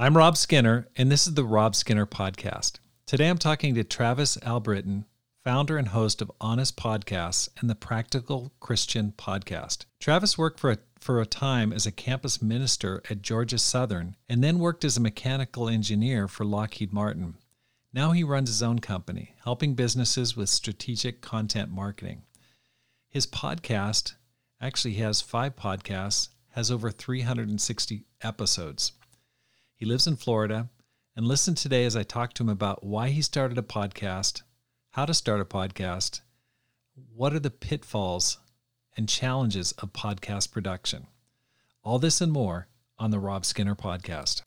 I'm Rob Skinner, and this is the Rob Skinner Podcast. Today I'm talking to Travis Albritton, founder and host of Honest Podcasts and the Practical Christian Podcast. Travis worked for a, for a time as a campus minister at Georgia Southern and then worked as a mechanical engineer for Lockheed Martin. Now he runs his own company, helping businesses with strategic content marketing. His podcast, actually, has five podcasts, has over 360 episodes. He lives in Florida. And listen today as I talk to him about why he started a podcast, how to start a podcast, what are the pitfalls and challenges of podcast production. All this and more on the Rob Skinner Podcast.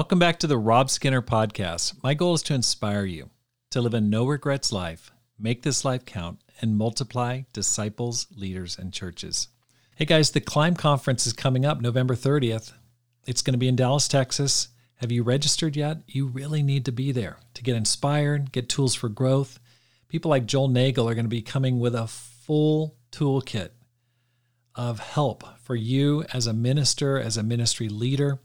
Welcome back to the Rob Skinner Podcast. My goal is to inspire you to live a no regrets life, make this life count, and multiply disciples, leaders, and churches. Hey guys, the Climb Conference is coming up November 30th. It's going to be in Dallas, Texas. Have you registered yet? You really need to be there to get inspired, get tools for growth. People like Joel Nagel are going to be coming with a full toolkit of help for you as a minister, as a ministry leader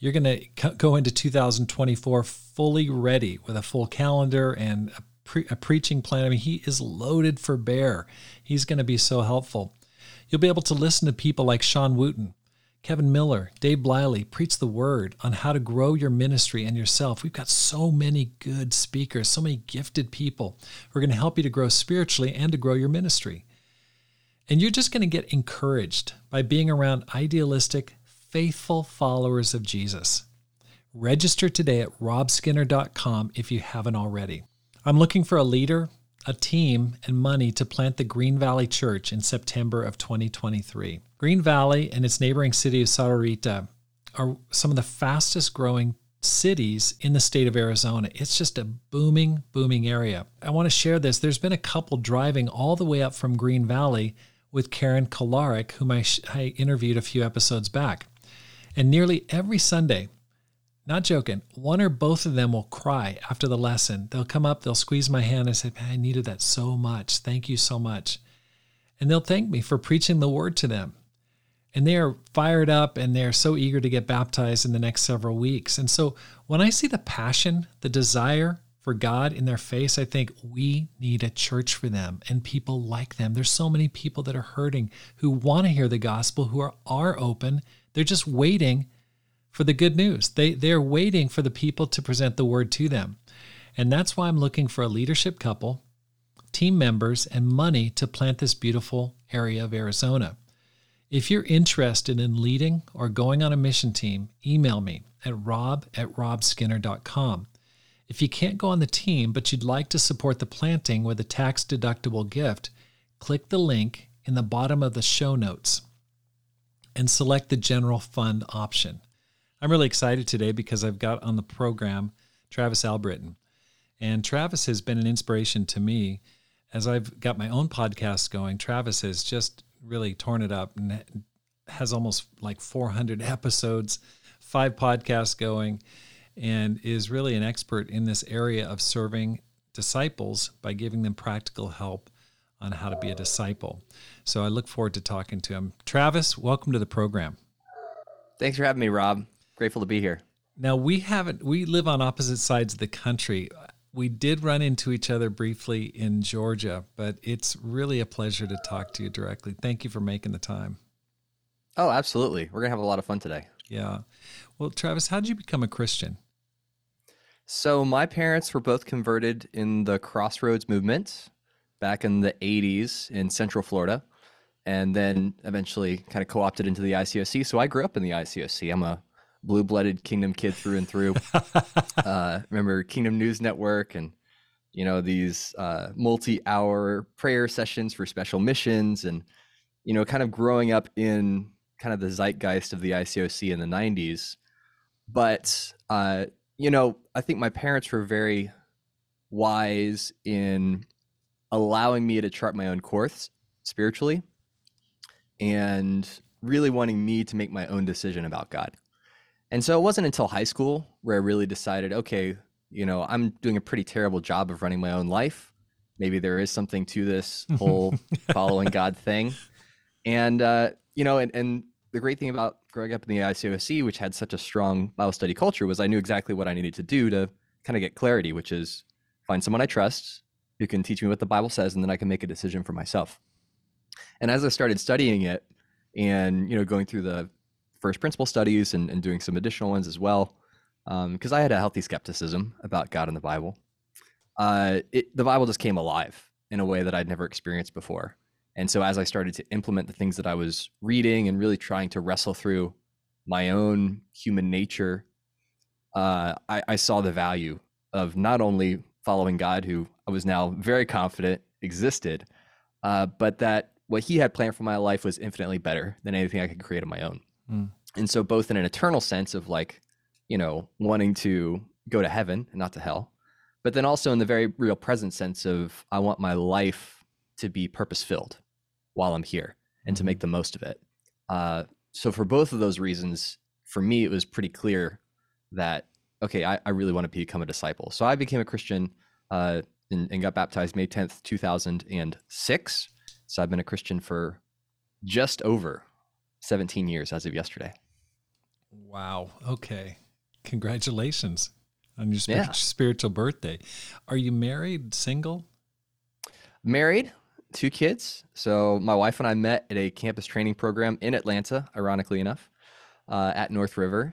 you're going to go into 2024 fully ready with a full calendar and a, pre- a preaching plan. I mean, he is loaded for bear. He's going to be so helpful. You'll be able to listen to people like Sean Wooten, Kevin Miller, Dave Bliley preach the word on how to grow your ministry and yourself. We've got so many good speakers, so many gifted people who are going to help you to grow spiritually and to grow your ministry. And you're just going to get encouraged by being around idealistic, faithful followers of Jesus. Register today at robskinner.com if you haven't already. I'm looking for a leader, a team, and money to plant the Green Valley Church in September of 2023. Green Valley and its neighboring city of Sahuarita are some of the fastest growing cities in the state of Arizona. It's just a booming, booming area. I want to share this. There's been a couple driving all the way up from Green Valley with Karen Kolarik, whom I, I interviewed a few episodes back. And nearly every Sunday, not joking, one or both of them will cry after the lesson. They'll come up, they'll squeeze my hand and say, Man, I needed that so much. Thank you so much. And they'll thank me for preaching the word to them. And they are fired up and they're so eager to get baptized in the next several weeks. And so when I see the passion, the desire for God in their face, I think we need a church for them and people like them. There's so many people that are hurting who want to hear the gospel, who are, are open they're just waiting for the good news. They they're waiting for the people to present the word to them. And that's why I'm looking for a leadership couple, team members, and money to plant this beautiful area of Arizona. If you're interested in leading or going on a mission team, email me at rob at robskinner.com. If you can't go on the team, but you'd like to support the planting with a tax deductible gift, click the link in the bottom of the show notes and select the general fund option. I'm really excited today because I've got on the program Travis Albritton. And Travis has been an inspiration to me as I've got my own podcast going. Travis has just really torn it up and has almost like 400 episodes, five podcasts going, and is really an expert in this area of serving disciples by giving them practical help on how to be a disciple. So I look forward to talking to him. Travis, welcome to the program. Thanks for having me, Rob. Grateful to be here. Now we haven't we live on opposite sides of the country. We did run into each other briefly in Georgia, but it's really a pleasure to talk to you directly. Thank you for making the time. Oh, absolutely. We're going to have a lot of fun today. Yeah. Well, Travis, how did you become a Christian? So, my parents were both converted in the Crossroads movement back in the 80s in Central Florida and then eventually kind of co opted into the ICOC. So I grew up in the ICOC. I'm a blue blooded Kingdom kid through and through. uh, remember Kingdom News Network and you know these uh, multi-hour prayer sessions for special missions and you know kind of growing up in kind of the zeitgeist of the ICOC in the 90s. But, uh, you know, I think my parents were very wise in allowing me to chart my own course spiritually and really wanting me to make my own decision about God. And so it wasn't until high school where I really decided, okay, you know, I'm doing a pretty terrible job of running my own life. Maybe there is something to this whole following God thing. And, uh, you know, and, and the great thing about growing up in the ICOC, which had such a strong Bible study culture, was I knew exactly what I needed to do to kind of get clarity, which is find someone I trust who can teach me what the Bible says, and then I can make a decision for myself. And as I started studying it and, you know, going through the first principle studies and, and doing some additional ones as well, because um, I had a healthy skepticism about God and the Bible, uh, it, the Bible just came alive in a way that I'd never experienced before. And so as I started to implement the things that I was reading and really trying to wrestle through my own human nature, uh, I, I saw the value of not only following God, who I was now very confident existed, uh, but that what He had planned for my life was infinitely better than anything I could create on my own. Mm. And so, both in an eternal sense of like, you know, wanting to go to heaven and not to hell, but then also in the very real present sense of I want my life to be purpose filled while I'm here and to make mm-hmm. the most of it. Uh, so, for both of those reasons, for me, it was pretty clear that, okay, I, I really want to become a disciple. So, I became a Christian uh, and, and got baptized May 10th, 2006. So I've been a Christian for just over 17 years as of yesterday. Wow. Okay. Congratulations on your yeah. spiritual birthday. Are you married, single? Married, two kids. So my wife and I met at a campus training program in Atlanta, ironically enough, uh, at North River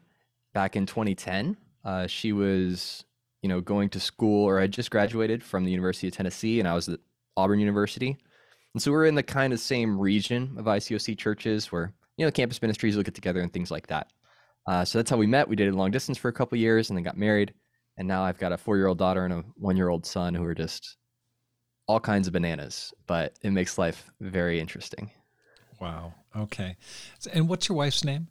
back in 2010. Uh, she was you know, going to school or I just graduated from the University of Tennessee and I was at Auburn University. And so we're in the kind of same region of ICOC churches where, you know, campus ministries will get together and things like that. Uh, so that's how we met. We dated long distance for a couple years and then got married. And now I've got a four year old daughter and a one year old son who are just all kinds of bananas, but it makes life very interesting. Wow. Okay. And what's your wife's name?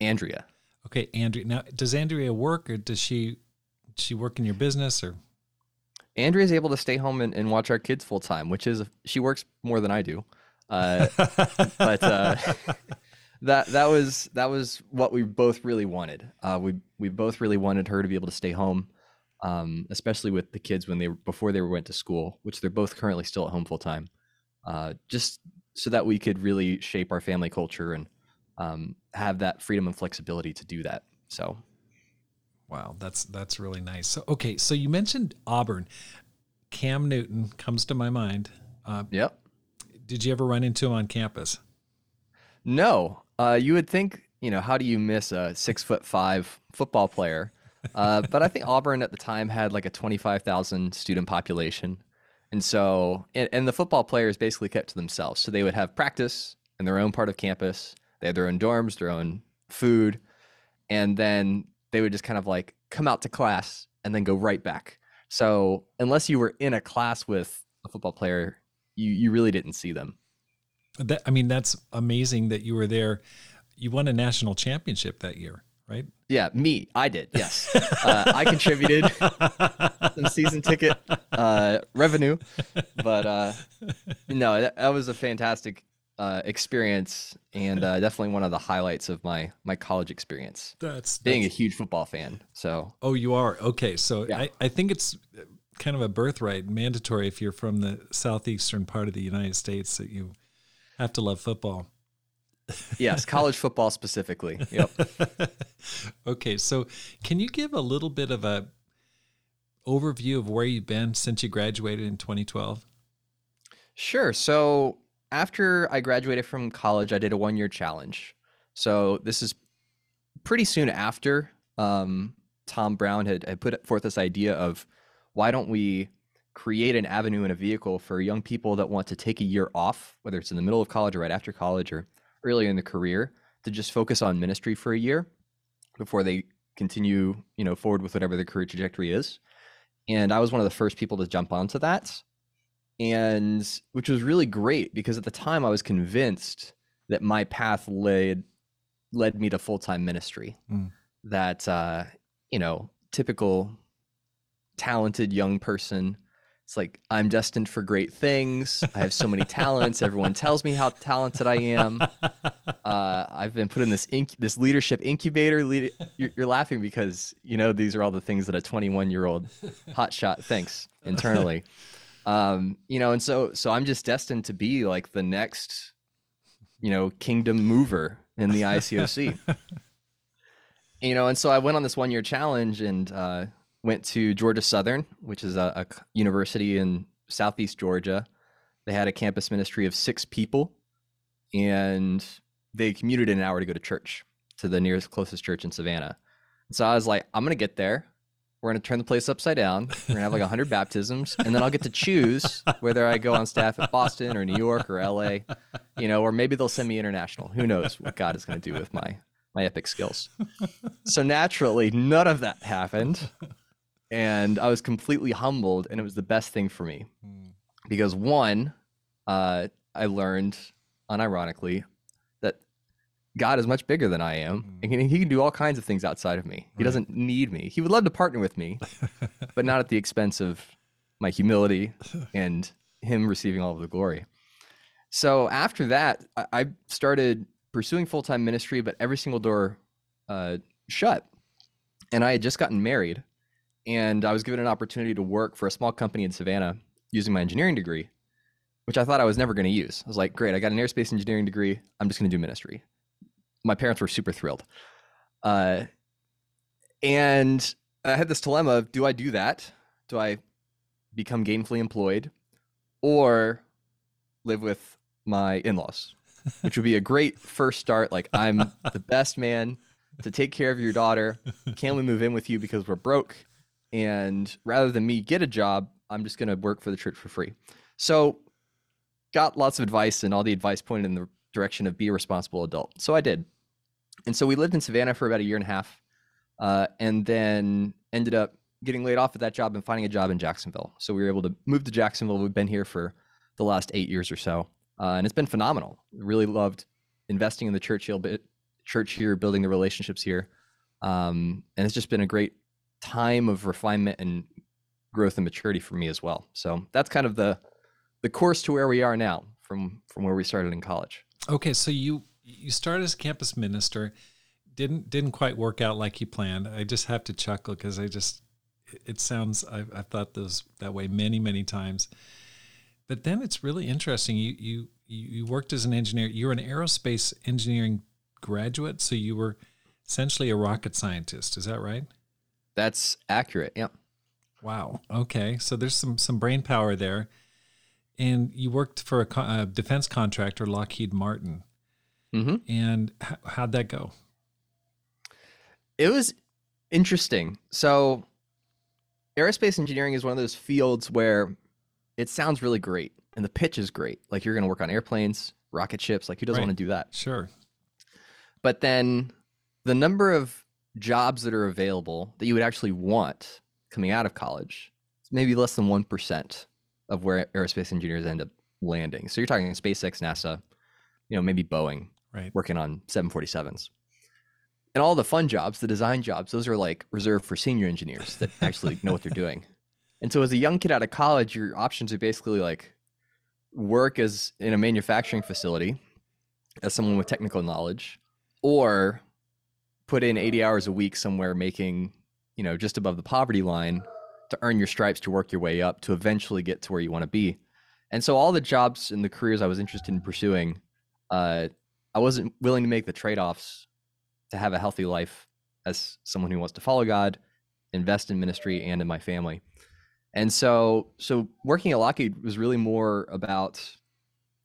Andrea. Okay, Andrea. Now, does Andrea work or does she she work in your business or? Andrea is able to stay home and, and watch our kids full time, which is she works more than I do. Uh, but uh, that that was that was what we both really wanted. Uh, we we both really wanted her to be able to stay home, um, especially with the kids when they before they went to school, which they're both currently still at home full time. Uh, just so that we could really shape our family culture and um, have that freedom and flexibility to do that. So Wow, that's that's really nice. So okay, so you mentioned Auburn. Cam Newton comes to my mind. Uh, yep. Did you ever run into him on campus? No. Uh, you would think, you know, how do you miss a six foot five football player? Uh, but I think Auburn at the time had like a 25,000 student population. And so, and, and, the football players basically kept to themselves. So they would have practice in their own part of campus. They had their own dorms, their own food. And then they would just kind of like come out to class and then go right back. So unless you were in a class with a football player, you you really didn't see them. That I mean, that's amazing that you were there. You won a national championship that year, right? Yeah, me. I did. Yes, uh, I contributed some season ticket uh, revenue, but uh, no, that, that was a fantastic uh, experience and uh, definitely one of the highlights of my my college experience. That's being that's... a huge football fan. So oh, you are okay. So yeah. I, I think it's kind of a birthright, mandatory if you're from the southeastern part of the United States that you have to love football. yes, college football specifically. Yep. okay, so can you give a little bit of a overview of where you've been since you graduated in 2012? Sure. So after I graduated from college, I did a one year challenge. So this is pretty soon after um, Tom Brown had, had put forth this idea of why don't we create an avenue and a vehicle for young people that want to take a year off, whether it's in the middle of college or right after college or earlier in the career, to just focus on ministry for a year before they continue, you know, forward with whatever their career trajectory is. And I was one of the first people to jump onto that and which was really great because at the time I was convinced that my path led led me to full time ministry. Mm. That uh, you know, typical talented young person. It's like I'm destined for great things. I have so many talents. Everyone tells me how talented I am. Uh, I've been put in this inc- this leadership incubator. Lead- you're, you're laughing because you know these are all the things that a 21 year old hotshot thinks internally. Um, you know, and so so I'm just destined to be like the next, you know, kingdom mover in the ICOC. you know, and so I went on this one year challenge and uh, went to Georgia Southern, which is a university in Southeast Georgia. They had a campus ministry of six people, and they commuted an hour to go to church to the nearest closest church in Savannah. So I was like, I'm gonna get there. We're gonna turn the place upside down. We're gonna have like hundred baptisms, and then I'll get to choose whether I go on staff at Boston or New York or LA, you know, or maybe they'll send me international. Who knows what God is gonna do with my my epic skills. So naturally, none of that happened, and I was completely humbled, and it was the best thing for me Mm. because one, uh, I learned, unironically, God is much bigger than I am, and he- can do all kinds of things outside of me. He Right. doesn't need me. He would love to partner with me, but not at the expense of my humility and him receiving all of the glory. So after that, I, I started pursuing full time ministry, but every single door uh, shut. And I had just gotten married, and I was given an opportunity to work for a small company in Savannah using my engineering degree, which I thought I was never going to use. I was like, great, I got an aerospace engineering degree. I'm just going to do ministry. My parents were super thrilled. Uh, and I had this dilemma of do I do that? Do I become gainfully employed or live with my in laws, which would be a great first start? Like, I'm the best man to take care of your daughter. Can we move in with you because we're broke? And rather than me get a job, I'm just going to work for the church for free. So, got lots of advice, and all the advice pointed in the direction of be a responsible adult. So I did. And so we lived in Savannah for about a year and a half, uh, and then ended up getting laid off at that job and finding a job in Jacksonville. So we were able to move to Jacksonville. We've been here for the last eight years or so, uh, and it's been phenomenal. Really loved investing in the church here, church here, building the relationships here, um, and it's just been a great time of refinement and growth and maturity for me as well. So that's kind of the the course to where we are now from from where we started in college. Okay, so you you started as a campus minister, didn't didn't quite work out like you planned. I just have to chuckle because I just it- sounds I've, I've thought those that way many many times. But then it's really interesting. You you you you worked as an engineer. You're an aerospace engineering graduate, so you were essentially a rocket scientist. Is that right? That's accurate. Yeah. Wow. Okay. So there's some some brain power there, and you worked for a, a defense contractor, Lockheed Martin. hmm And h- how'd that go? It was interesting. So, aerospace engineering is one of those fields where it sounds really great and the pitch is great. Like you're going to work on airplanes, rocket ships. Like who doesn't Right. want to do that? Sure. But then the number of jobs that are available that you would actually want coming out of college is maybe less than 1% of where aerospace engineers end up landing. So you're talking SpaceX, NASA, you know, maybe Boeing Right. working on 747s. And all the fun jobs, the design jobs, those are like reserved for senior engineers that actually know what they're doing. And so as a young kid out of college, your options are basically like work as in a manufacturing facility as someone with technical knowledge or put in 80 hours a week somewhere making, you know, just above the poverty line to earn your stripes to work your way up to eventually get to where you want to be. And so all the jobs and the careers I was interested in pursuing, uh, I wasn't willing to make the trade-offs to have a healthy life as someone who wants to follow God, invest in ministry and in my family. And so so working at Lockheed was really more about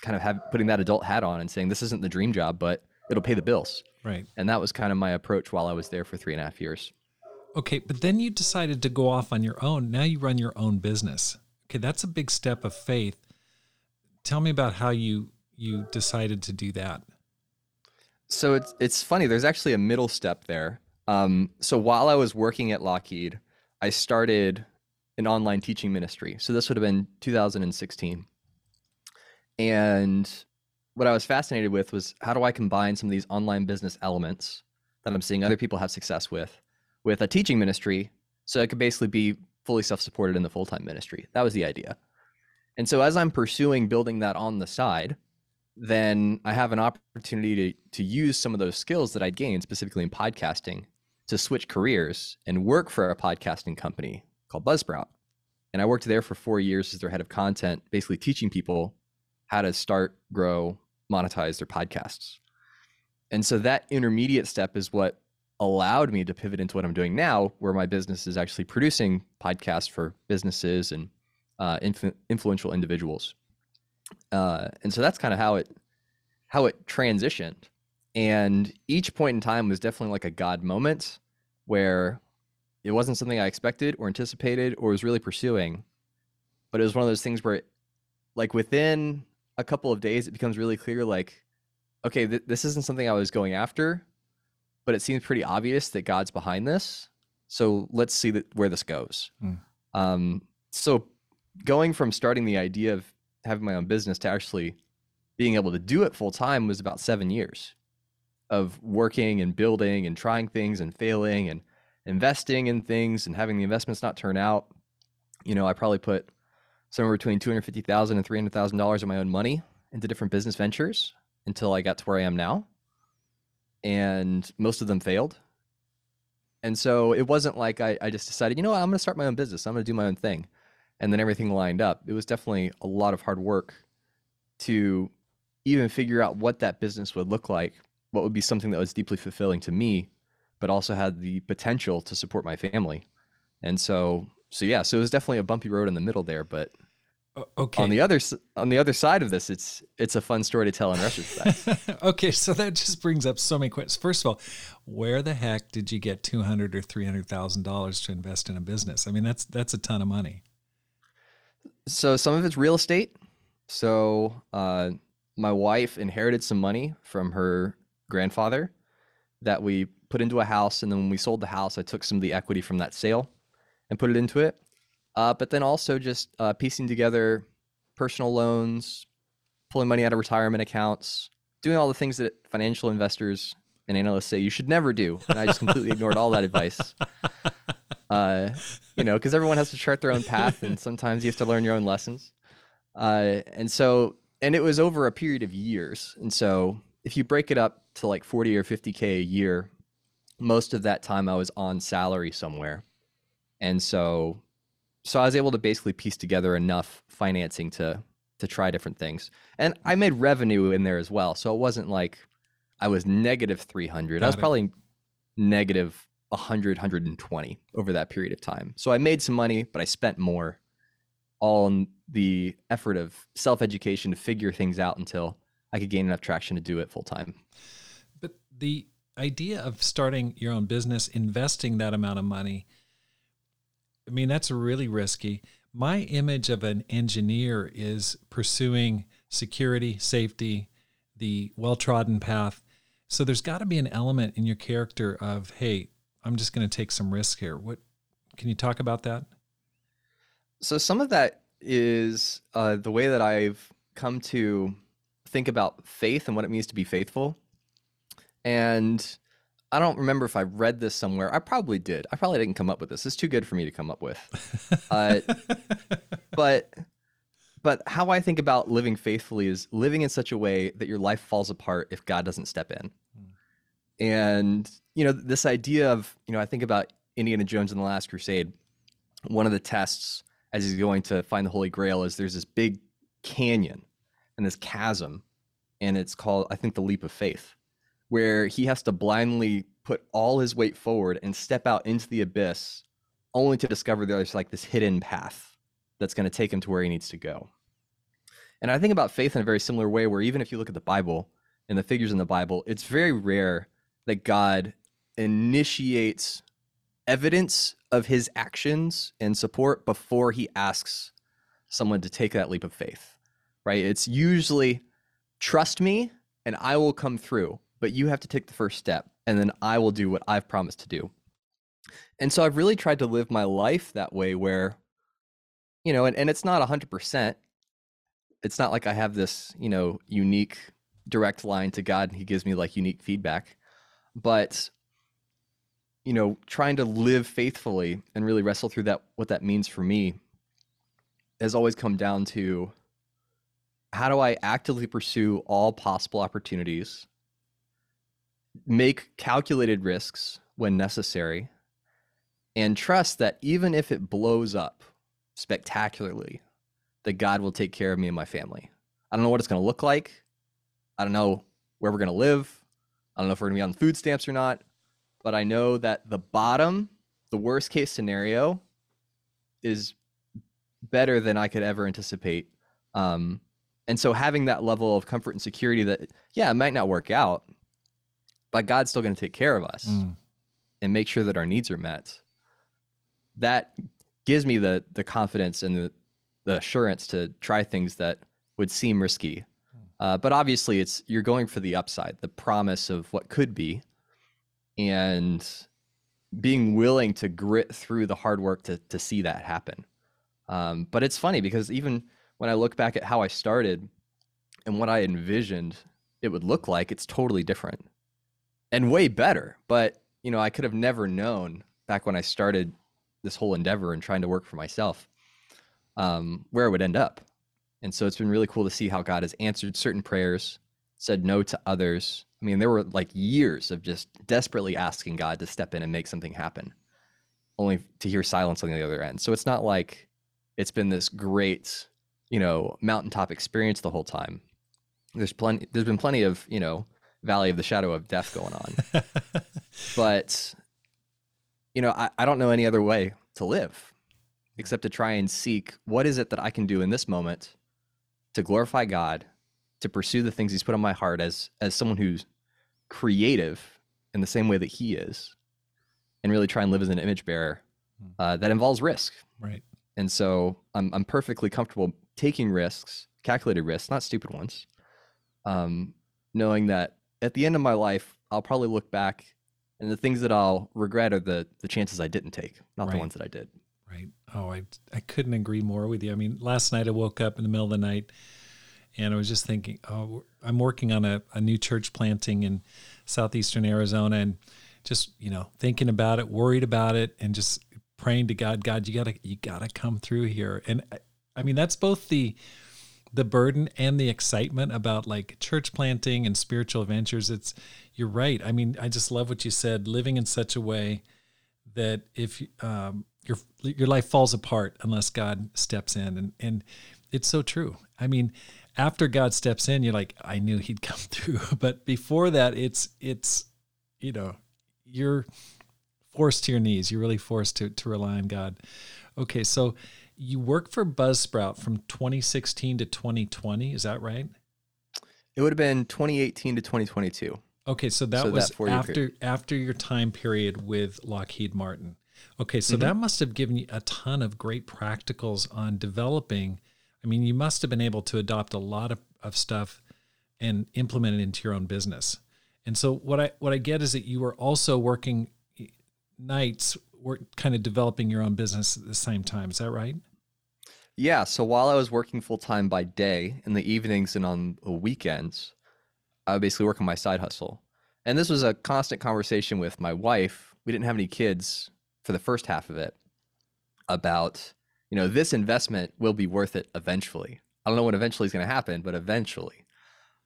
kind of have putting that adult hat on and saying this isn't the dream job, but it'll pay the bills. Right. And that was kind of my approach while I was there for three and a half years. Okay. But then you decided to go off on your own. Now you run your own business. Okay. That's a big step of faith. Tell me about how you you decided to do that. So it's it's funny. There's actually a middle step there. Um, so while I was working at Lockheed, I started an online teaching ministry. So this would have been 2016, and what I was fascinated with was how do I combine some of these online business elements that I'm seeing other people have success with with a teaching ministry so I could basically be fully self-supported in the full-time ministry. That was the idea. And so as I'm pursuing building that on the side, then I have an opportunity to to use some of those skills that I'd gained specifically in podcasting to switch careers and work for a podcasting company called Buzzsprout. And I worked there for 4 years as their head of content, basically teaching people how to start, grow, monetize their podcasts. And so that intermediate step is what allowed me to pivot into what I'm doing now, where my business is actually producing podcasts for businesses and uh, influ- influential individuals. Uh, and so that's kind of how it how it transitioned. And each point in time was definitely like a God moment where it wasn't something I expected or anticipated or was really pursuing, but it was one of those things where, it, like within a couple of days, it becomes really clear, like, okay, th- this isn't something I was going after, but it seems pretty obvious that God's behind this. So let's see that where this goes. Mm. Um, so going from starting the idea of having my own business to actually being able to do it full time was about seven years of working and building and trying things and failing and investing in things and having the investments not turn out. You know, I probably put somewhere between two hundred fifty thousand and three hundred thousand dollars of my own money into different business ventures until I got to where I am now, and most of them failed. And so it wasn't like I, I just decided, you know what, I'm going to start my own business. I'm going to do my own thing and then everything lined up. It was definitely a lot of hard work to even figure out what that business would look like, what would be something that was deeply fulfilling to me, but also had the potential to support my family. And so, so yeah, so it was definitely a bumpy road in the middle there, but okay. On the other on the other side of this, it's it's a fun story to tell in retrospect. okay, so that just brings up so many questions. First of all, where the heck did you get two hundred or three hundred thousand dollars to invest in a business? I mean, that's that's a ton of money. So some of it's real estate. So uh, my wife inherited some money from her grandfather that we put into a house, and then when we sold the house, I took some of the equity from that sale and put it into it. Uh, but then also just uh, piecing together personal loans, pulling money out of retirement accounts, doing all the things that financial investors and analysts say you should never do. And I just completely ignored all that advice. Uh, you know, because everyone has to chart their own path, and sometimes you have to learn your own lessons. Uh, and so, and it was over a period of years. And so, if you break it up to like 40 or 50K a year, most of that time I was on salary somewhere. And so, so I was able to basically piece together enough financing to to try different things. And I made revenue in there as well. So it wasn't like I was negative 300. Got I was it. probably negative 100, 120 over that period of time. So I made some money, but I spent more all in the effort of self education to figure things out until I could gain enough traction to do it full time. But the idea of starting your own business, investing that amount of money, I mean, that's really risky. My image of an engineer is pursuing security, safety, the well trodden path. So there's got to be an element in your character of, hey, I'm just going to take some risk here. What can you talk about that? So some of that is uh, the way that I've come to think about faith and what it means to be faithful. And I don't remember if I read this somewhere. I probably did. I probably didn't come up with this. It's too good for me to come up with. Uh, but but how I think about living faithfully is living in such a way that your life falls apart if God doesn't step in. Mm. And you know, this idea of, you know, I think about Indiana Jones and the Last Crusade. One of the tests as he's going to find the Holy Grail is there's this big canyon and this chasm, and it's called, I think, the leap of faith, where he has to blindly put all his weight forward and step out into the abyss, only to discover there's like this hidden path that's going to take him to where he needs to go. And I think about faith in a very similar way, where even if you look at the Bible and the figures in the Bible, it's very rare that God initiates evidence of his actions and support before he asks someone to take that leap of faith, right? It's usually trust me and I will come through, but you have to take the first step and then I will do what I've promised to do. And so I've really tried to live my life that way where, you know, and, and it's not 100%. It's not like I have this, you know, unique direct line to God and he gives me like unique feedback. But you know, trying to live faithfully and really wrestle through that what that means for me has always come down to how do I actively pursue all possible opportunities, make calculated risks when necessary, and trust that even if it blows up spectacularly, that God will take care of me and my family. I don't know what it's going to look like. I don't know where we're going to live. I don't know if we're going to be on food stamps or not, but I know that the bottom, the worst case scenario, is better than I could ever anticipate. Um, and so having that level of comfort and security that, yeah, it might not work out, but God's still going to take care of us mm. and make sure that our needs are met. That gives me the the confidence and the, the assurance to try things that would seem risky. Uh, but obviously, it's you're going for the upside, the promise of what could be, and being willing to grit through the hard work to to see that happen. Um, but it's funny because even when I look back at how I started and what I envisioned it would look like, it's totally different and way better. But you know, I could have never known back when I started this whole endeavor and trying to work for myself um, where it would end up. And so it's been really cool to see how God has answered certain prayers, said no to others. I mean, there were like years of just desperately asking God to step in and make something happen, only to hear silence on the other end. So it's not like it's been this great, you know, mountaintop experience the whole time. There's plenty. There's been plenty of you know valley of the shadow of death going on, but you know, I, I don't know any other way to live except to try and seek what is it that I can do in this moment to glorify God, to pursue the things He's put on my heart as as someone who's creative in the same way that He is, and really try and live as an image bearer hmm. uh, that involves risk. Right. And so I'm I'm perfectly comfortable taking risks, calculated risks, not stupid ones. Um, knowing that at the end of my life, I'll probably look back, and the things that I'll regret are the the chances I didn't take, not right. the ones that I did. Right. Oh, I I couldn't agree more with you. I mean, last night I woke up in the middle of the night, and I was just thinking, oh, I'm working on a, a new church planting in southeastern Arizona, and just you know thinking about it, worried about it, and just praying to God, God, you gotta you gotta come through here. And I, I mean, that's both the the burden and the excitement about like church planting and spiritual adventures. It's you're right. I mean, I just love what you said. Living in such a way that if um, your your life falls apart unless God steps in, and and it's so true. I mean, after God steps in, you're like, I knew He'd come through, but before that, it's it's you know you're forced to your knees. You're really forced to to rely on God. Okay, so you worked for Buzzsprout from 2016 to 2020. Is that right? It would have been 2018 to 2022. Okay, so that so was that after after your time period with Lockheed Martin. Okay, so mm-hmm. that must have given you a ton of great practicals on developing. I mean, you must have been able to adopt a lot of, of stuff and implement it into your own business. And so what I what I get is that you were also working nights, work kind of developing your own business at the same time. Is that right? Yeah. So while I was working full time by day, in the evenings and on the weekends, I would basically work on my side hustle. And this was a constant conversation with my wife. We didn't have any kids for the first half of it about, you know, this investment will be worth it eventually. I don't know what eventually is going to happen, but eventually.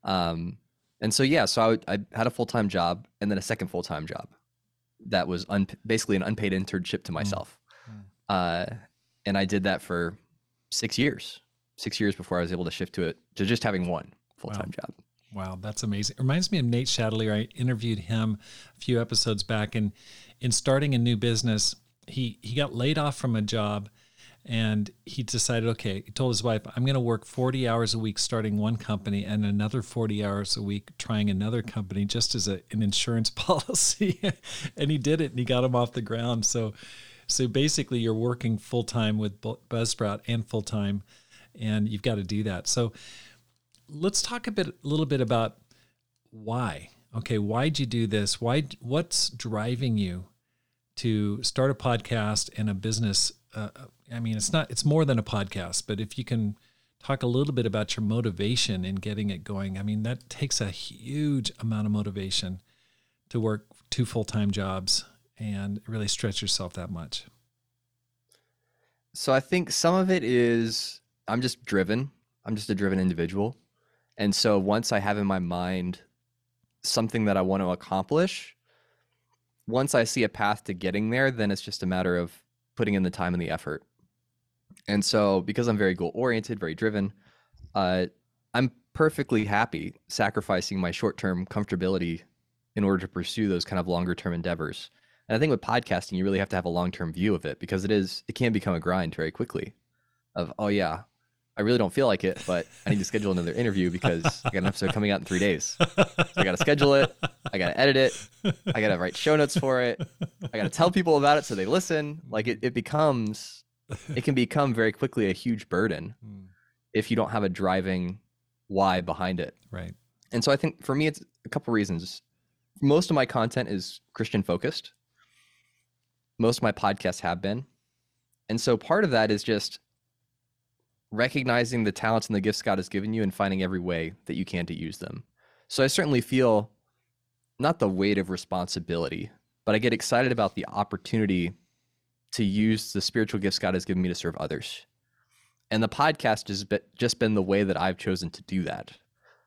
Um, and so, yeah, so I, I had a full time job and then a second full time job that was un- basically an unpaid internship to mm. myself. Mm. Uh, and I did that for six years, six years before I was able to shift to it, to just having one full time wow. job. Wow, that's amazing. It reminds me of Nate Shadley. I interviewed him a few episodes back, and in starting a new business, he he got laid off from a job, and he decided, okay, he told his wife, I'm going to work 40 hours a week starting one company, and another 40 hours a week trying another company, just as a, an insurance policy. and he did it, and he got him off the ground. So, so basically, you're working full time with Buzzsprout and full time, and you've got to do that. So let's talk a bit, a little bit about why. Okay, why'd you do this? Why? What's driving you to start a podcast and a business? Uh, I mean, it's not. It's more than a podcast, but if you can talk a little bit about your motivation in getting it going. I mean, that takes a huge amount of motivation to work two full time jobs and really stretch yourself that much. So I think some of it is I'm just driven. I'm just a driven individual. And so once I have in my mind something that I want to accomplish, once I see a path to getting there, then it's just a matter of putting in the time and the effort. And so because I'm very goal oriented, very driven, uh, I'm perfectly happy sacrificing my short term comfortability in order to pursue those kind of longer term endeavors. And I think with podcasting, you really have to have a long term view of it because it is it can become a grind very quickly. Of oh yeah, I really don't feel like it, but I need to schedule another interview because I got an episode coming out in three days. So I got to schedule it. I got to edit it. I got to write show notes for it. I got to tell people about it so they listen. Like it, it becomes, it can become very quickly a huge burden hmm. if you don't have a driving why behind it. Right. And so I think for me, it's a couple reasons. Most of my content is Christian focused most of my podcasts have been. And so part of that is just recognizing the talents and the gifts God has given you and finding every way that you can to use them. So I certainly feel not the weight of responsibility, but I get excited about the opportunity to use the spiritual gifts God has given me to serve others. And the podcast has just been the way that I've chosen to do that.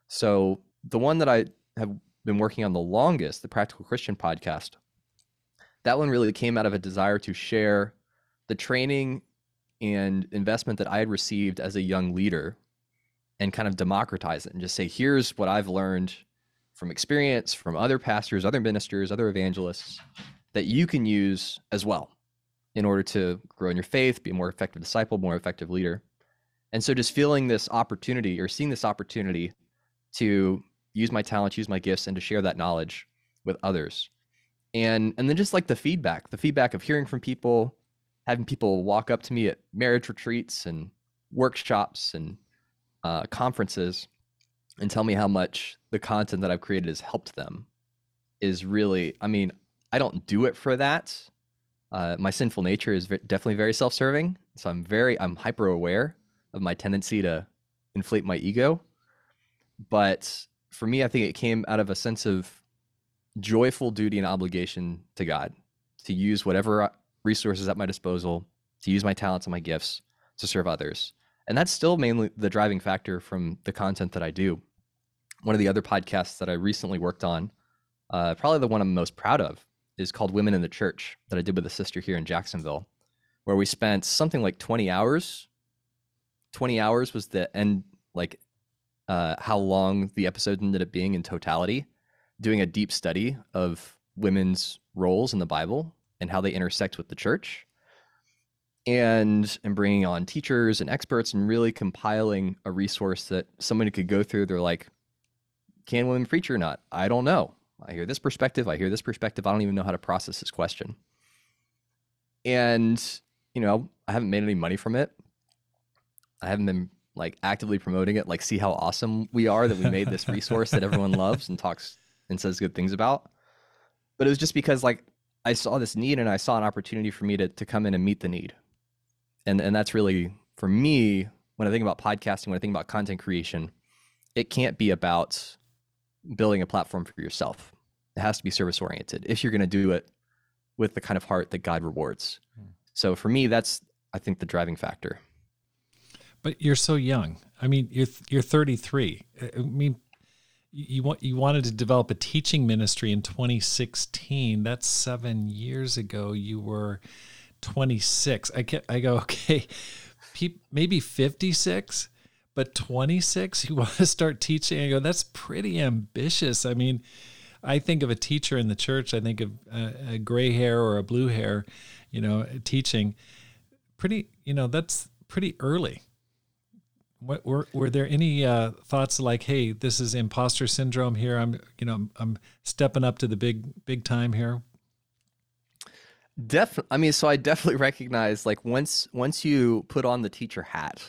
So the one that I have been working on the longest, the Practical Christian podcast, that one really came out of a desire to share the training and investment that I had received as a young leader and kind of democratize it and just say, here's what I've learned from experience, from other pastors, other ministers, other evangelists that you can use as well in order to grow in your faith, be a more effective disciple, more effective leader. And so just feeling this opportunity or seeing this opportunity to use my talents, use my gifts, and to share that knowledge with others and and then just like the feedback the feedback of hearing from people having people walk up to me at marriage retreats and workshops and uh, conferences and tell me how much the content that i've created has helped them is really i mean i don't do it for that uh, my sinful nature is definitely very self-serving so i'm very i'm hyper aware of my tendency to inflate my ego but for me i think it came out of a sense of joyful duty and obligation to God to use whatever resources at my disposal, to use my talents and my gifts to serve others. And that's still mainly the driving factor from the content that I do. One of the other podcasts that I recently worked on, uh, probably the one I'm most proud of, is called Women in the Church that I did with a sister here in Jacksonville, where we spent something like 20 hours. 20 hours was the end, like uh, how long the episode ended up being in totality doing a deep study of women's roles in the Bible and how they intersect with the church and and bringing on teachers and experts and really compiling a resource that somebody could go through. They're like can women preach or not? I don't know i hear this perspective i hear this perspective i don't even know how to process this question and you know i haven't made any money from it i haven't been like actively promoting it like see how awesome we are that we made this resource that everyone loves and talks and says good things about. But it was just because like I saw this need and I saw an opportunity for me to to come in and meet the need. And and that's really for me when I think about podcasting, when I think about content creation, it can't be about building a platform for yourself. It has to be service oriented if you're going to do it with the kind of heart that God rewards. Hmm. So for me, that's I think the driving factor. But you're so young. I mean, you're you're 33. I mean, you want you wanted to develop a teaching ministry in 2016 that's 7 years ago you were 26 i get i go okay maybe 56 but 26 you want to start teaching i go that's pretty ambitious i mean i think of a teacher in the church i think of a, a gray hair or a blue hair you know teaching pretty you know that's pretty early what, were were there any uh, thoughts like, "Hey, this is imposter syndrome here. I'm, you know, I'm, I'm stepping up to the big big time here." Definitely. I mean, so I definitely recognize like once once you put on the teacher hat,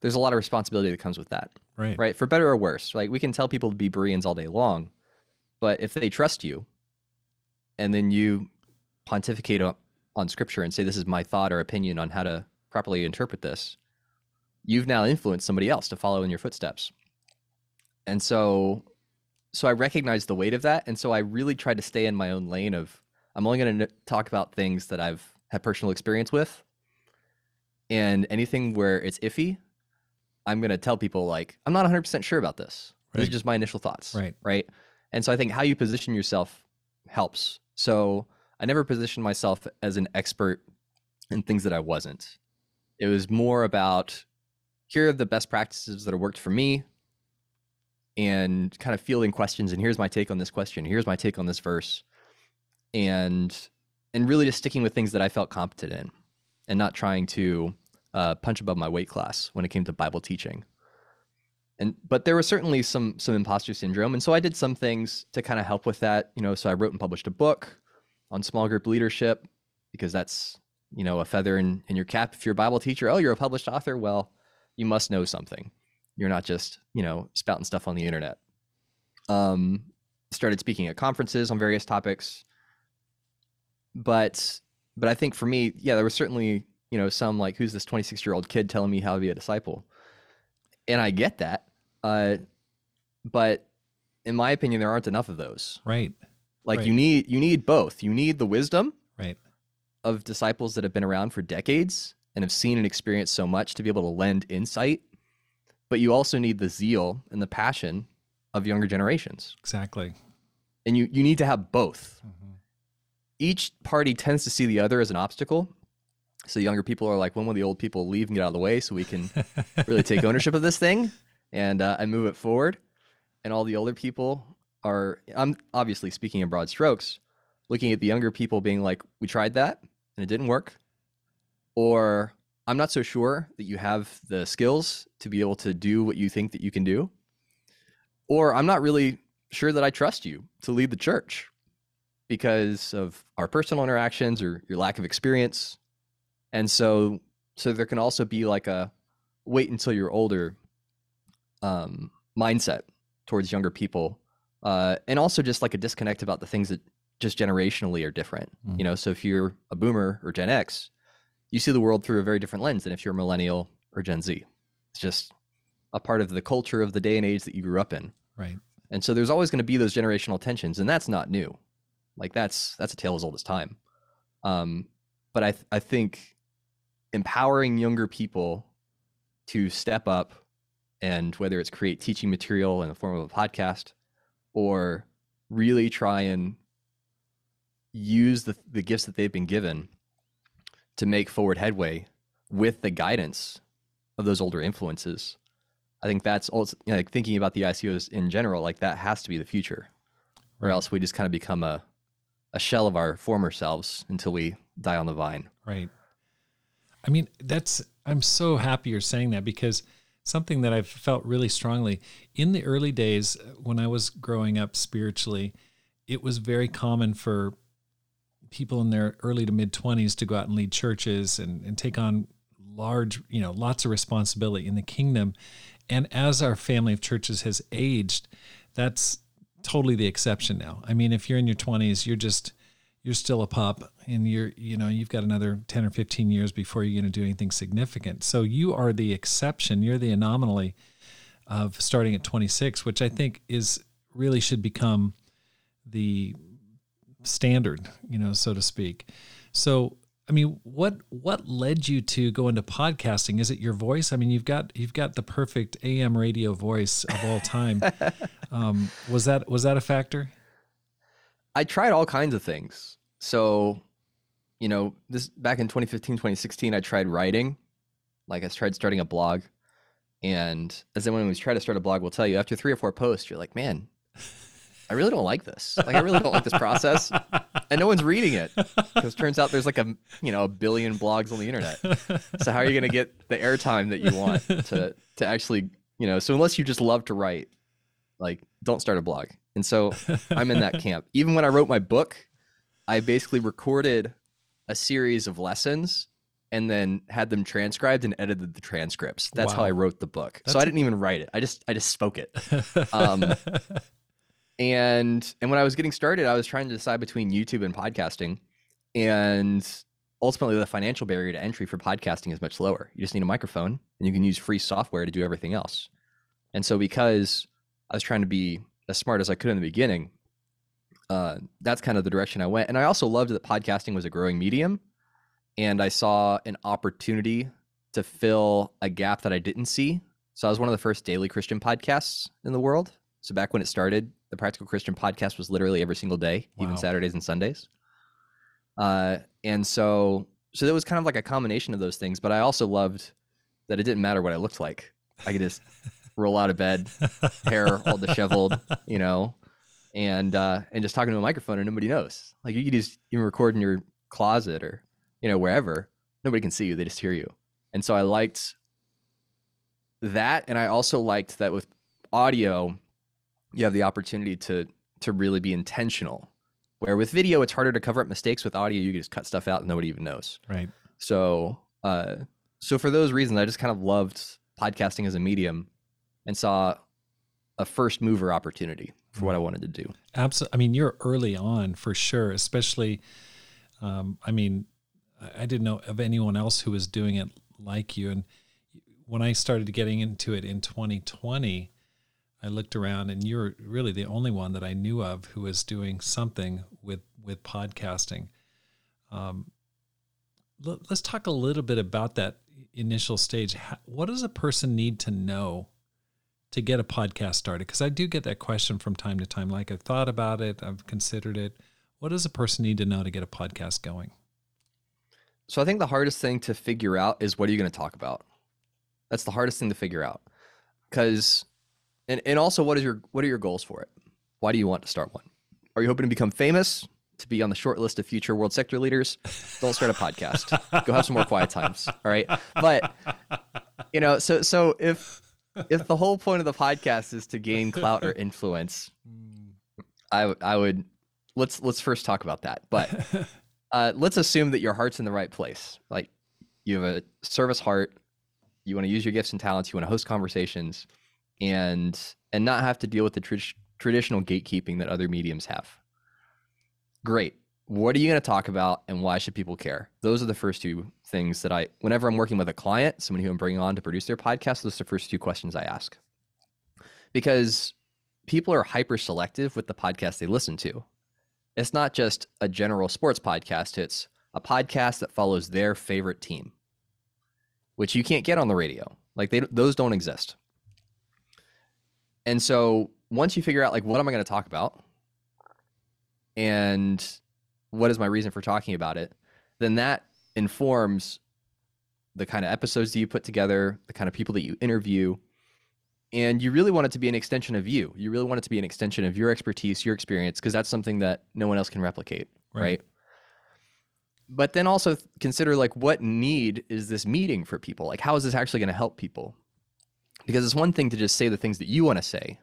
there's a lot of responsibility that comes with that. Right. Right. For better or worse. Like we can tell people to be Bereans all day long, but if they trust you, and then you pontificate on, on scripture and say this is my thought or opinion on how to properly interpret this, you've now influenced somebody else to follow in your footsteps. And so so I recognize the weight of that and so I really tried to stay in my own lane of I'm only going to talk about things that I've had personal experience with. And anything where it's iffy, I'm going to tell people like I'm not 100% sure about this. Right. These are just my initial thoughts. Right. Right. And so I think how you position yourself helps. So I never positioned myself as an expert in things that I wasn't. It was more about here are the best practices that have worked for me and kind of fielding questions and here's my take on this question here's my take on this verse and and really just sticking with things that i felt competent in and not trying to uh, punch above my weight class when it came to bible teaching and but there was certainly some some imposter syndrome and so i did some things to kind of help with that you know so i wrote and published a book on small group leadership because that's you know a feather in, in your cap if you're a bible teacher oh you're a published author well you must know something. You're not just, you know, spouting stuff on the internet. Um, started speaking at conferences on various topics. But but I think for me, yeah, there was certainly, you know, some like who's this 26 year old kid telling me how to be a disciple? And I get that. Uh, but in my opinion, there aren't enough of those. Right. Like right. you need you need both. You need the wisdom right of disciples that have been around for decades and have seen and experienced so much to be able to lend insight. But you also need the zeal and the passion of younger generations. Exactly. And you, you need to have both. Mm-hmm. Each party tends to see the other as an obstacle. So younger people are like, when will the old people leave and get out of the way so we can really take ownership of this thing and uh, and move it forward? And all the older people are, I'm obviously speaking in broad strokes, looking at the younger people being like, we tried that and it didn't work or I'm not so sure that you have the skills to be able to do what you think that you can do, or I'm not really sure that I trust you to lead the church because of our personal interactions or your lack of experience. And so so there can also be like a wait until you're older um, mindset towards younger people. Uh, and also just like a disconnect about the things that just generationally are different. Mm. You know, so if you're a boomer or Gen X, you see the world through a very different lens than if you're a millennial or Gen Z. It's just a part of the culture of the day and age that you grew up in. Right. And so there's always going to be those generational tensions, and that's not new. Like that's that's a tale as old as time. Um, but I th- I think empowering younger people to step up and whether it's create teaching material in the form of a podcast or really try and use the, the gifts that they've been given to make forward headway with the guidance of those older influences. I think that's also you know, like thinking about the ICOCs in general, like that has to be the future, or else we just kind of become a a shell of our former selves until we die on the vine. Right. I mean, that's I'm so happy you're saying that because something that I've felt really strongly in the early days uh, when I was growing up spiritually, it was very common for people in their early to mid 20s to go out and lead churches and, and take on large, you know, lots of responsibility in the kingdom. And as our family of churches has aged, that's totally the exception now. I mean, if you're in your 20s, you're just you're still a pup and you're you know you've got another 10 or 15 years before you're going to do anything significant so you are the exception you're the anomaly of starting at 26 which i think is really should become the standard, you know, so to speak. So, I mean, what what led you to go into podcasting? Is it your voice? I mean, you've got you've got the perfect AM radio voice of all time. um, was that was that a factor? I tried all kinds of things. So, you know, this back in 2015, 2016, I tried writing. Like I tried starting a blog. And as anyone who's tried to start a blog will tell you, after three or four posts, you're like, man, I really don't like this. Like, I really don't like this process, and no one's reading it because turns out there's like a you know a billion blogs on the internet. So how are you to get the airtime that you want to to actually you know? So unless you just love to write, like don't start a blog. And so I'm in that camp. Even when I wrote my book, I basically recorded a series of lessons and then had them transcribed and edited the transcripts. That's wow. how I wrote the book. That's so I didn't even write it. I just I just spoke it. Um, and and when I was getting started, I was trying to decide between YouTube and podcasting, and ultimately the financial barrier to entry for podcasting is much lower. You just need a microphone and you can use free software to do everything else. And so because I was trying to be as smart as I could in the beginning, uh, that's kind of the direction I went. And I also loved that podcasting was a growing medium. And I saw an opportunity to fill a gap that I didn't see. So I was one of the first daily Christian podcasts in the world. So back when it started, the Practical Christian podcast was literally every single day, wow. even Saturdays and Sundays. Uh, and so, so it was kind of like a combination of those things. But I also loved that it didn't matter what I looked like. I could just roll out of bed, hair all disheveled, you know, and uh, and just talking to a microphone and nobody knows. Like you could just even record in your closet or you know wherever. Nobody can see you; they just hear you. And so I liked that, and I also liked that with audio, you have the opportunity to to really be intentional. Where with video, it's harder to cover up mistakes. With audio, you can just cut stuff out and nobody even knows. Right. So, uh, so for those reasons, I just kind of loved podcasting as a medium and saw a first mover opportunity for what I wanted to do. Absolutely. I mean, you're early on for sure, especially. Um, I mean, I didn't know of anyone else who was doing it like you. And when I started getting into it in 2020, I looked around and you're really the only one that I knew of who was doing something with, with podcasting. Um, let, us talk a little bit about that initial stage. What does a person need to know to get a podcast started? Because I do get that question from time to time. Like I've thought about it, I've considered it. What does a person need to know to get a podcast going? So I think the hardest thing to figure out is what are you going to talk about? That's the hardest thing to figure out. Because and, and also what is your what are your goals for it? Why do you want to start one? Are you hoping to become famous? To be on the short list of future world sector leaders? Don't start a podcast. Go have some more quiet times. All right. But you know, so so if if the whole point of the podcast is to gain clout or influence, I I would let's let's first talk about that. But uh, let's assume that your heart's in the right place. Like you have a service heart, you want to use your gifts and talents, you want to host conversations, and and not have to deal with the tr- traditional gatekeeping that other mediums have. Great. What are you going to talk about, and why should people care? Those are the first two things that I, whenever I'm working with a client, someone who I'm bringing on to produce their podcast, those are the first two questions I ask. Because people are hyper selective with the podcast they listen to. It's not just a general sports podcast, it's a podcast that follows their favorite team, which you can't get on the radio. Like they those don't exist. And so once you figure out like what am I going to talk about and what is my reason for talking about it, then that informs the kind of episodes that you put together, the kind of people that you interview. And you really want it to be an extension of you. You really want it to be an extension of your expertise, your experience, because that's something that no one else can replicate, right. right? But then also consider like what need is this meeting for people? Like how is this actually going to help people? Because it's one thing to just say the things that you want to say